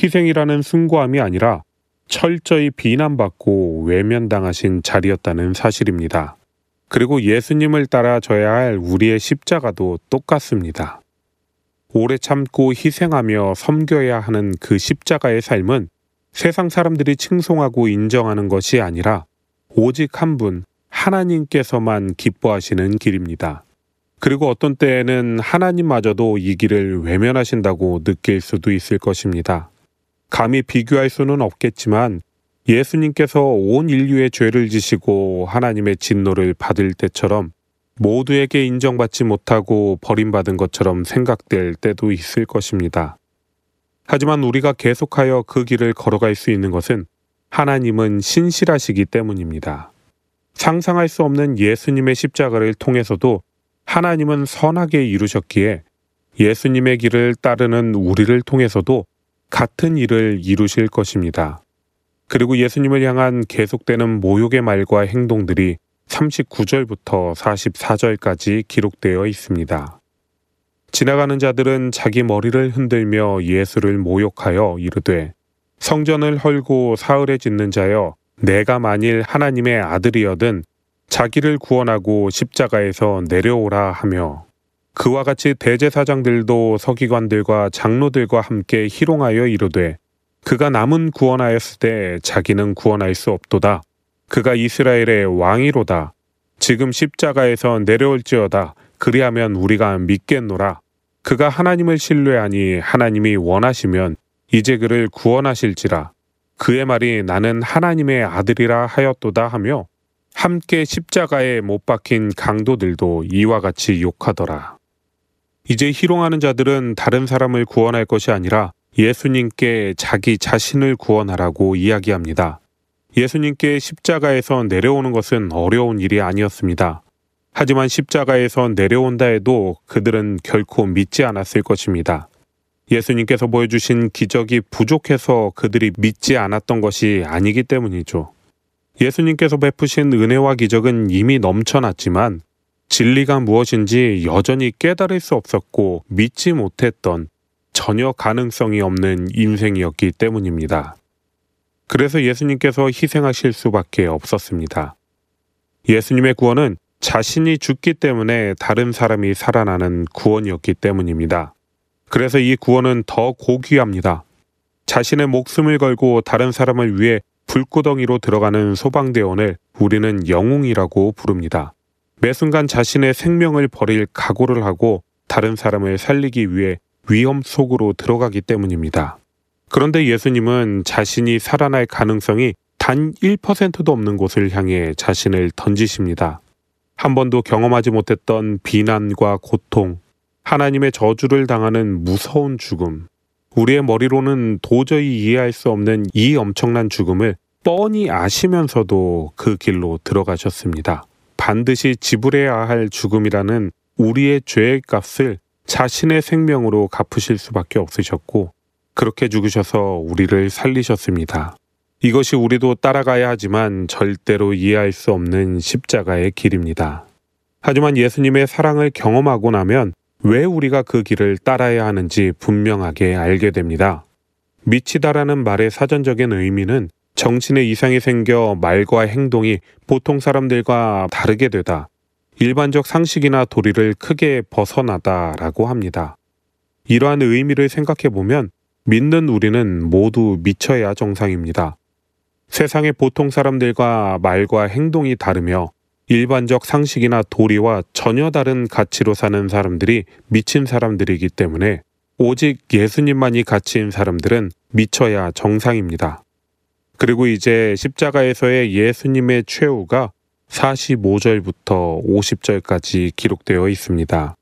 희생이라는 숭고함이 아니라 철저히 비난받고 외면당하신 자리였다는 사실입니다. 그리고 예수님을 따라 져야 할 우리의 십자가도 똑같습니다. 오래 참고 희생하며 섬겨야 하는 그 십자가의 삶은 세상 사람들이 칭송하고 인정하는 것이 아니라 오직 한 분, 하나님께서만 기뻐하시는 길입니다. 그리고 어떤 때에는 하나님마저도 이 길을 외면하신다고 느낄 수도 있을 것입니다. 감히 비교할 수는 없겠지만 예수님께서 온 인류의 죄를 지시고 하나님의 진노를 받을 때처럼 모두에게 인정받지 못하고 버림받은 것처럼 생각될 때도 있을 것입니다. 하지만 우리가 계속하여 그 길을 걸어갈 수 있는 것은 하나님은 신실하시기 때문입니다. 상상할 수 없는 예수님의 십자가를 통해서도 하나님은 선하게 이루셨기에 예수님의 길을 따르는 우리를 통해서도 같은 일을 이루실 것입니다. 그리고 예수님을 향한 계속되는 모욕의 말과 행동들이 39절부터 44절까지 기록되어 있습니다. 지나가는 자들은 자기 머리를 흔들며 예수를 모욕하여 이르되 성전을 헐고 사흘에 짓는 자여 내가 만일 하나님의 아들이여든 자기를 구원하고 십자가에서 내려오라 하며 그와 같이 대제사장들도 서기관들과 장로들과 함께 희롱하여 이르되 그가 남은 구원하였을 때 자기는 구원할 수 없도다. 그가 이스라엘의 왕이로다. 지금 십자가에서 내려올지어다. 그리하면 우리가 믿겠노라. 그가 하나님을 신뢰하니 하나님이 원하시면 이제 그를 구원하실지라. 그의 말이 나는 하나님의 아들이라 하였도다 하며 함께 십자가에 못 박힌 강도들도 이와 같이 욕하더라. 이제 희롱하는 자들은 다른 사람을 구원할 것이 아니라 예수님께 자기 자신을 구원하라고 이야기합니다. 예수님께 십자가에서 내려오는 것은 어려운 일이 아니었습니다. 하지만 십자가에서 내려온다 해도 그들은 결코 믿지 않았을 것입니다. 예수님께서 보여주신 기적이 부족해서 그들이 믿지 않았던 것이 아니기 때문이죠. 예수님께서 베푸신 은혜와 기적은 이미 넘쳐났지만 진리가 무엇인지 여전히 깨달을 수 없었고 믿지 못했던 전혀 가능성이 없는 인생이었기 때문입니다. 그래서 예수님께서 희생하실 수밖에 없었습니다. 예수님의 구원은 자신이 죽기 때문에 다른 사람이 살아나는 구원이었기 때문입니다. 그래서 이 구원은 더 고귀합니다. 자신의 목숨을 걸고 다른 사람을 위해 불구덩이로 들어가는 소방대원을 우리는 영웅이라고 부릅니다. 매 순간 자신의 생명을 버릴 각오를 하고 다른 사람을 살리기 위해 위험 속으로 들어가기 때문입니다. 그런데 예수님은 자신이 살아날 가능성이 단 1%도 없는 곳을 향해 자신을 던지십니다. 한 번도 경험하지 못했던 비난과 고통, 하나님의 저주를 당하는 무서운 죽음, 우리의 머리로는 도저히 이해할 수 없는 이 엄청난 죽음을 뻔히 아시면서도 그 길로 들어가셨습니다. 반드시 지불해야 할 죽음이라는 우리의 죄의 값을 자신의 생명으로 갚으실 수밖에 없으셨고 그렇게 죽으셔서 우리를 살리셨습니다. 이것이 우리도 따라가야 하지만 절대로 이해할 수 없는 십자가의 길입니다. 하지만 예수님의 사랑을 경험하고 나면 왜 우리가 그 길을 따라야 하는지 분명하게 알게 됩니다. 미치다라는 말의 사전적인 의미는 정신에 이상이 생겨 말과 행동이 보통 사람들과 다르게 되다. 일반적 상식이나 도리를 크게 벗어나다라고 합니다. 이러한 의미를 생각해 보면 믿는 우리는 모두 미쳐야 정상입니다. 세상의 보통 사람들과 말과 행동이 다르며 일반적 상식이나 도리와 전혀 다른 가치로 사는 사람들이 미친 사람들이기 때문에 오직 예수님만이 가치인 사람들은 미쳐야 정상입니다. 그리고 이제 십자가에서의 예수님의 최후가 45절부터 50절까지 기록되어 있습니다.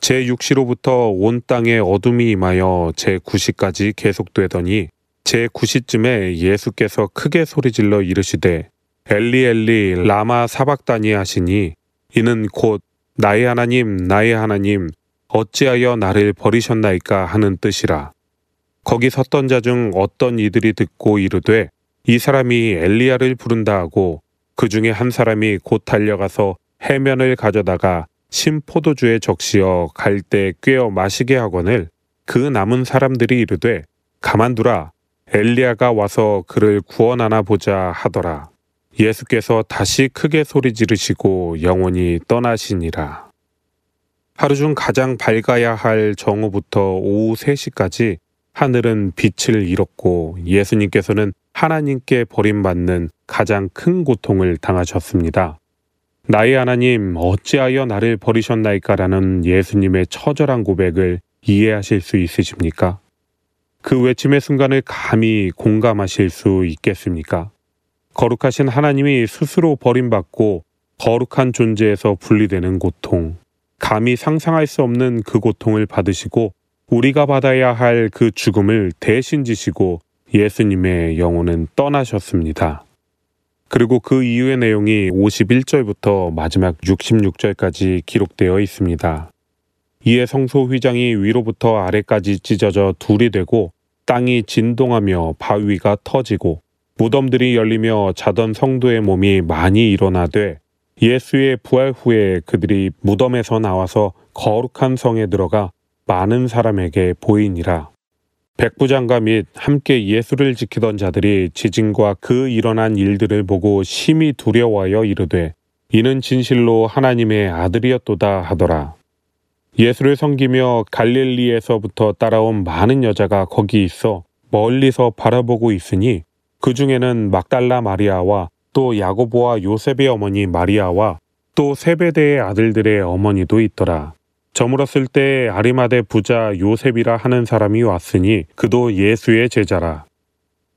제6시로부터 온 땅에 어둠이 임하여 제9시까지 계속되더니 제9시쯤에 예수께서 크게 소리질러 이르시되 엘리 엘리 라마 사박다니 하시니 이는 곧 나의 하나님 나의 하나님 어찌하여 나를 버리셨나이까 하는 뜻이라. 거기 섰던 자 중 어떤 이들이 듣고 이르되 이 사람이 엘리야를 부른다 하고 그 중에 한 사람이 곧 달려가서 해면을 가져다가 신포도주에 적시어 갈때 꿰어 마시게 하거늘 그 남은 사람들이 이르되 가만두라 엘리야가 와서 그를 구원하나 보자 하더라. 예수께서 다시 크게 소리 지르시고 영원히 떠나시니라. 하루 중 가장 밝아야 할 정오부터 오후 3시까지 하늘은 빛을 잃었고 예수님께서는 하나님께 버림받는 가장 큰 고통을 당하셨습니다. 나의 하나님, 어찌하여 나를 버리셨나이까라는 예수님의 처절한 고백을 이해하실 수 있으십니까? 그 외침의 순간을 감히 공감하실 수 있겠습니까? 거룩하신 하나님이 스스로 버림받고 거룩한 존재에서 분리되는 고통, 감히 상상할 수 없는 그 고통을 받으시고 우리가 받아야 할 그 죽음을 대신 지시고 예수님의 영혼은 떠나셨습니다. 그리고 그 이후의 내용이 51절부터 마지막 66절까지 기록되어 있습니다. 이에 성소 휘장이 위로부터 아래까지 찢어져 둘이 되고 땅이 진동하며 바위가 터지고 무덤들이 열리며 자던 성도의 몸이 많이 일어나되 예수의 부활 후에 그들이 무덤에서 나와서 거룩한 성에 들어가 많은 사람에게 보이니라. 백부장과 및 함께 예수를 지키던 자들이 지진과 그 일어난 일들을 보고 심히 두려워하여 이르되 이는 진실로 하나님의 아들이었도다 하더라. 예수를 섬기며 갈릴리에서부터 따라온 많은 여자가 거기 있어 멀리서 바라보고 있으니 그 중에는 막달라 마리아와 또 야고보와 요셉의 어머니 마리아와 또 세베대의 아들들의 어머니도 있더라. 저물었을 때 아리마대 부자 요셉이라 하는 사람이 왔으니 그도 예수의 제자라.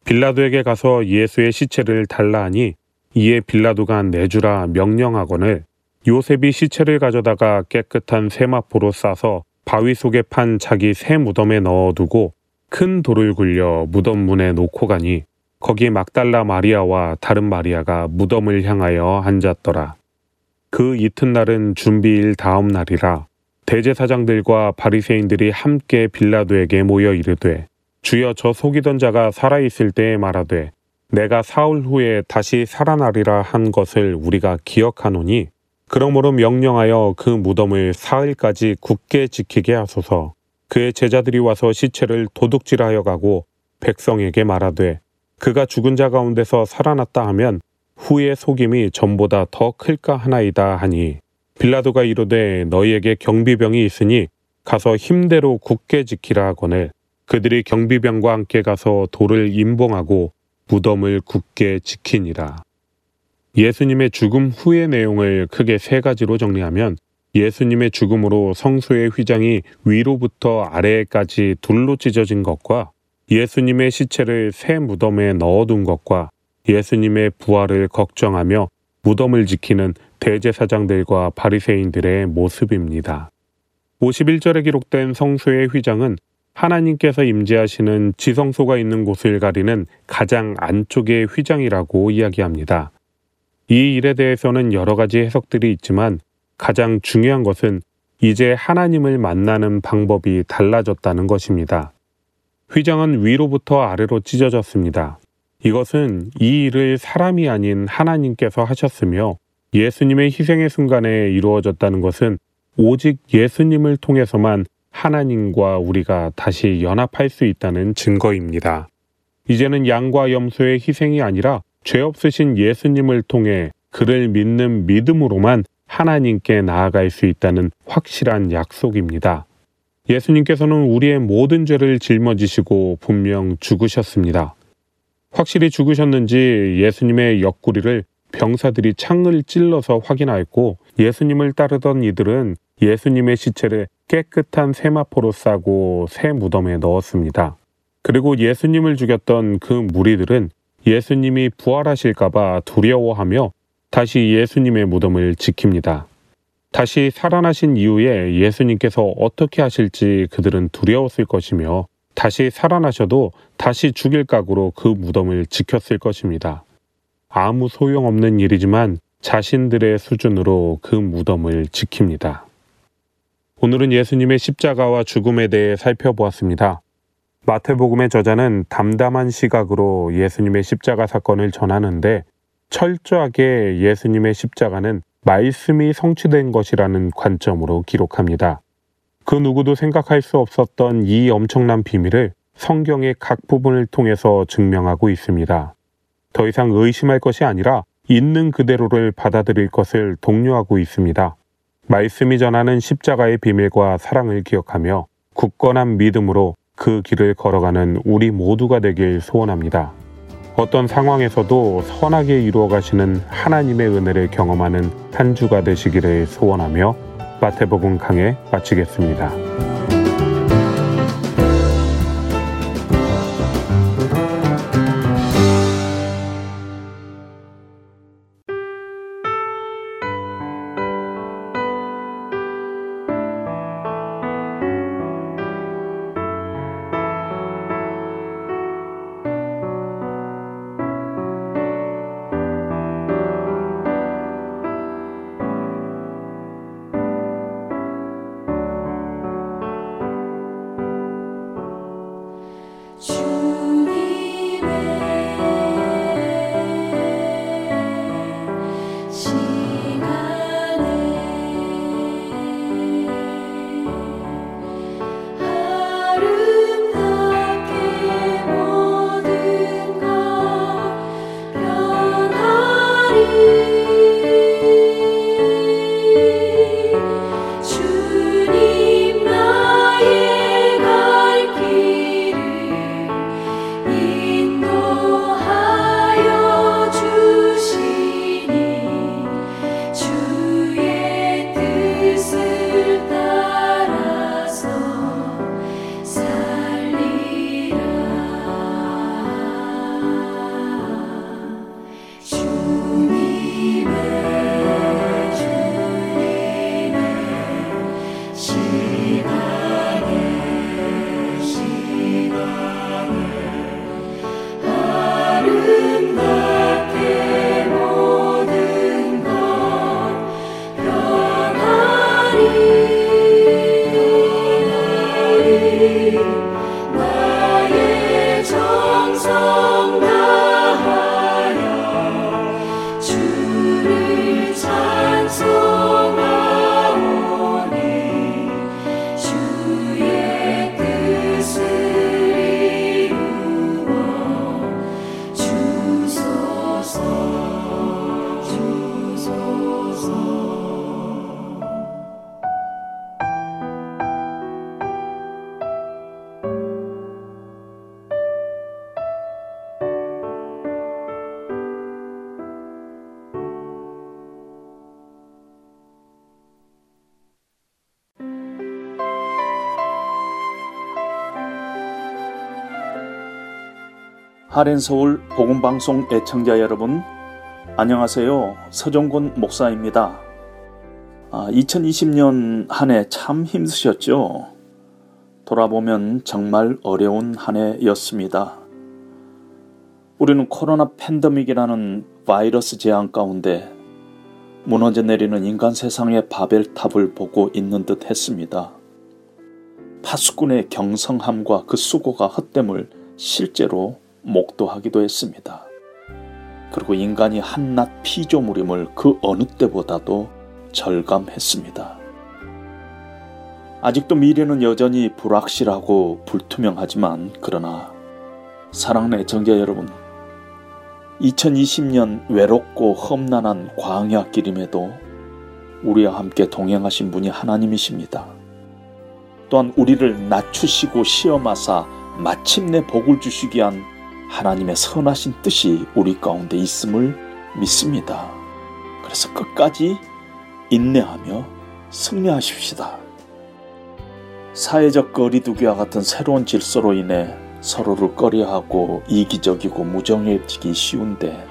빌라도에게 가서 예수의 시체를 달라 하니 이에 빌라도가 내주라 명령하거늘 요셉이 시체를 가져다가 깨끗한 세마포로 싸서 바위 속에 판 자기 새 무덤에 넣어두고 큰 돌을 굴려 무덤 문에 놓고 가니 거기 막달라 마리아와 다른 마리아가 무덤을 향하여 앉았더라. 그 이튿날은 준비일 다음 날이라 대제사장들과 바리새인들이 함께 빌라도에게 모여 이르되 주여 저 속이던 자가 살아 있을 때에 말하되 내가 사흘 후에 다시 살아나리라 한 것을 우리가 기억하노니 그러므로 명령하여 그 무덤을 사흘까지 굳게 지키게 하소서. 그의 제자들이 와서 시체를 도둑질하여 가고 백성에게 말하되 그가 죽은 자 가운데서 살아났다 하면 후의 속임이 전보다 더 클까 하나이다 하니 빌라도가 이르되 너희에게 경비병이 있으니 가서 힘대로 굳게 지키라 하거늘 그들이 경비병과 함께 가서 돌을 임봉하고 무덤을 굳게 지키니라. 예수님의 죽음 후의 내용을 크게 세 가지로 정리하면 예수님의 죽음으로 성소의 휘장이 위로부터 아래까지 둘로 찢어진 것과 예수님의 시체를 새 무덤에 넣어둔 것과 예수님의 부활을 걱정하며 무덤을 지키는 대제사장들과 바리새인들의 모습입니다. 51절에 기록된 성소의 휘장은 하나님께서 임재하시는 지성소가 있는 곳을 가리는 가장 안쪽의 휘장이라고 이야기합니다. 이 일에 대해서는 여러 가지 해석들이 있지만 가장 중요한 것은 이제 하나님을 만나는 방법이 달라졌다는 것입니다. 휘장은 위로부터 아래로 찢어졌습니다. 이것은 이 일을 사람이 아닌 하나님께서 하셨으며 예수님의 희생의 순간에 이루어졌다는 것은 오직 예수님을 통해서만 하나님과 우리가 다시 연합할 수 있다는 증거입니다. 이제는 양과 염소의 희생이 아니라 죄 없으신 예수님을 통해 그를 믿는 믿음으로만 하나님께 나아갈 수 있다는 확실한 약속입니다. 예수님께서는 우리의 모든 죄를 짊어지시고 분명 죽으셨습니다. 확실히 죽으셨는지 예수님의 옆구리를 병사들이 창을 찔러서 확인하였고 예수님을 따르던 이들은 예수님의 시체를 깨끗한 세마포로 싸고 새 무덤에 넣었습니다. 그리고 예수님을 죽였던 그 무리들은 예수님이 부활하실까봐 두려워하며 다시 예수님의 무덤을 지킵니다. 다시 살아나신 이후에 예수님께서 어떻게 하실지 그들은 두려웠을 것이며 다시 살아나셔도 다시 죽일 각오로 그 무덤을 지켰을 것입니다. 아무 소용없는 일이지만 자신들의 수준으로 그 무덤을 지킵니다. 오늘은 예수님의 십자가와 죽음에 대해 살펴보았습니다. 마태복음의 저자는 담담한 시각으로 예수님의 십자가 사건을 전하는데 철저하게 예수님의 십자가는 말씀이 성취된 것이라는 관점으로 기록합니다. 그 누구도 생각할 수 없었던 이 엄청난 비밀을 성경의 각 부분을 통해서 증명하고 있습니다. 더 이상 의심할 것이 아니라 있는 그대로를 받아들일 것을 독려하고 있습니다. 말씀이 전하는 십자가의 비밀과 사랑을 기억하며 굳건한 믿음으로 그 길을 걸어가는 우리 모두가 되길 소원합니다. 어떤 상황에서도 선하게 이루어 가시는 하나님의 은혜를 경험하는 한 주가 되시기를 소원하며 마태복음 강해 마치겠습니다. 하렌 서울 복음방송 애청자 여러분, 안녕하세요. 서정곤 목사입니다. 아, 2020년 한 해 참 힘드셨죠? 돌아보면 정말 어려운 한 해였습니다. 우리는 코로나 팬데믹이라는 바이러스 재앙 가운데 무너져 내리는 인간 세상의 바벨탑을 보고 있는 듯 했습니다. 파수꾼의 경성함과 그 수고가 헛됨을 실제로 목도하기도 했습니다. 그리고 인간이 한낱 피조물임을 그 어느 때보다도 절감했습니다. 아직도 미래는 여전히 불확실하고 불투명하지만 그러나 사랑하는 애청자 여러분 2020년 외롭고 험난한 광야 길임에도 우리와 함께 동행하신 분이 하나님이십니다. 또한 우리를 낮추시고 시험하사 마침내 복을 주시기 위한 하나님의 선하신 뜻이 우리 가운데 있음을 믿습니다. 그래서 끝까지 인내하며 승리하십시다. 사회적 거리두기와 같은 새로운 질서로 인해 서로를 꺼려하고 이기적이고 무정해지기 쉬운데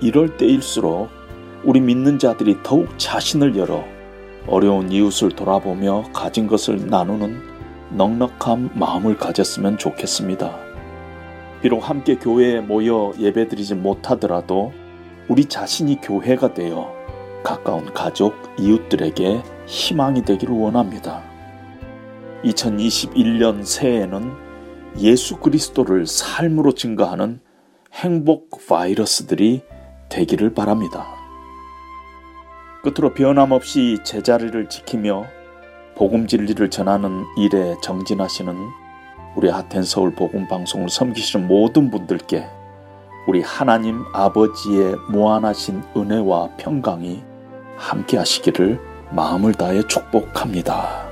이럴 때일수록 우리 믿는 자들이 더욱 자신을 열어 어려운 이웃을 돌아보며 가진 것을 나누는 넉넉한 마음을 가졌으면 좋겠습니다. 비록 함께 교회에 모여 예배드리지 못하더라도 우리 자신이 교회가 되어 가까운 가족, 이웃들에게 희망이 되기를 원합니다. 2021년 새해에는 예수 그리스도를 삶으로 증가하는 행복 바이러스들이 되기를 바랍니다. 끝으로 변함없이 제자리를 지키며 복음 진리를 전하는 일에 정진하시는 우리 하텐 서울 복음 방송을 섬기시는 모든 분들께 우리 하나님 아버지의 무한하신 은혜와 평강이 함께 하시기를 마음을 다해 축복합니다.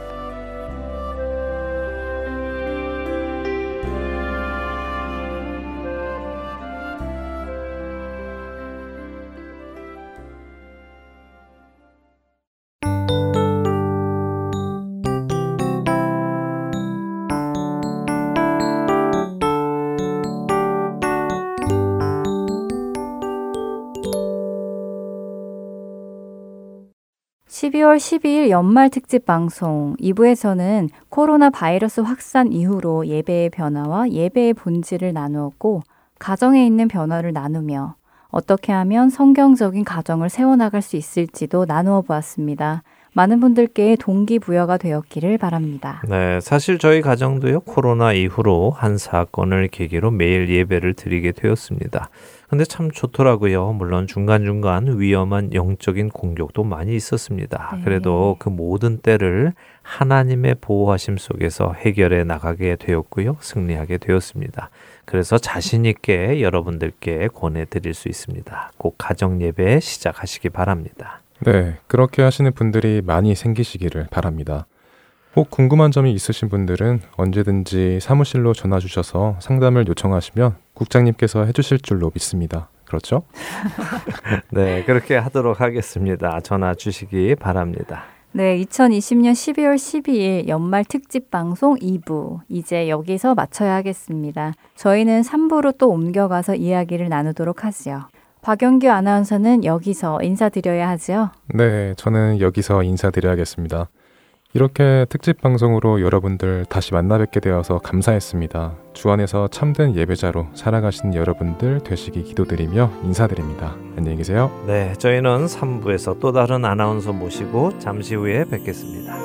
12월 12일 연말 특집 방송 2부에서는 코로나 바이러스 확산 이후로 예배의 변화와 예배의 본질을 나누었고 가정에 있는 변화를 나누며 어떻게 하면 성경적인 가정을 세워나갈 수 있을지도 나누어 보았습니다. 많은 분들께 동기부여가 되었기를 바랍니다. 네, 사실 저희 가정도요, 코로나 이후로 한 사건을 계기로 매일 예배를 드리게 되었습니다. 근데 참 좋더라고요. 물론 중간중간 위험한 영적인 공격도 많이 있었습니다. 네. 그래도 그 모든 때를 하나님의 보호하심 속에서 해결해 나가게 되었고요. 승리하게 되었습니다. 그래서 자신있게 여러분들께 권해드릴 수 있습니다. 꼭 가정 예배 시작하시기 바랍니다. 네, 그렇게 하시는 분들이 많이 생기시기를 바랍니다. 혹 궁금한 점이 있으신 분들은 언제든지 사무실로 전화 주셔서 상담을 요청하시면 국장님께서 해주실 줄로 믿습니다. 그렇죠? 네, 그렇게 하도록 하겠습니다. 전화 주시기 바랍니다. 네, 2020년 12월 12일 연말 특집 방송 2부. 이제 여기서 마쳐야 하겠습니다. 저희는 3부로 또 옮겨가서 이야기를 나누도록 하지요. 박영규 아나운서는 여기서 인사드려야 하죠? 네, 저는 여기서 인사드려야겠습니다. 이렇게 특집 방송으로 여러분들 다시 만나 뵙게 되어서 감사했습니다. 주 안에서 참된 예배자로 살아가신 여러분들 되시기 기도드리며 인사드립니다. 안녕히 계세요. 네, 저희는 3부에서 또 다른 아나운서 모시고 잠시 후에 뵙겠습니다.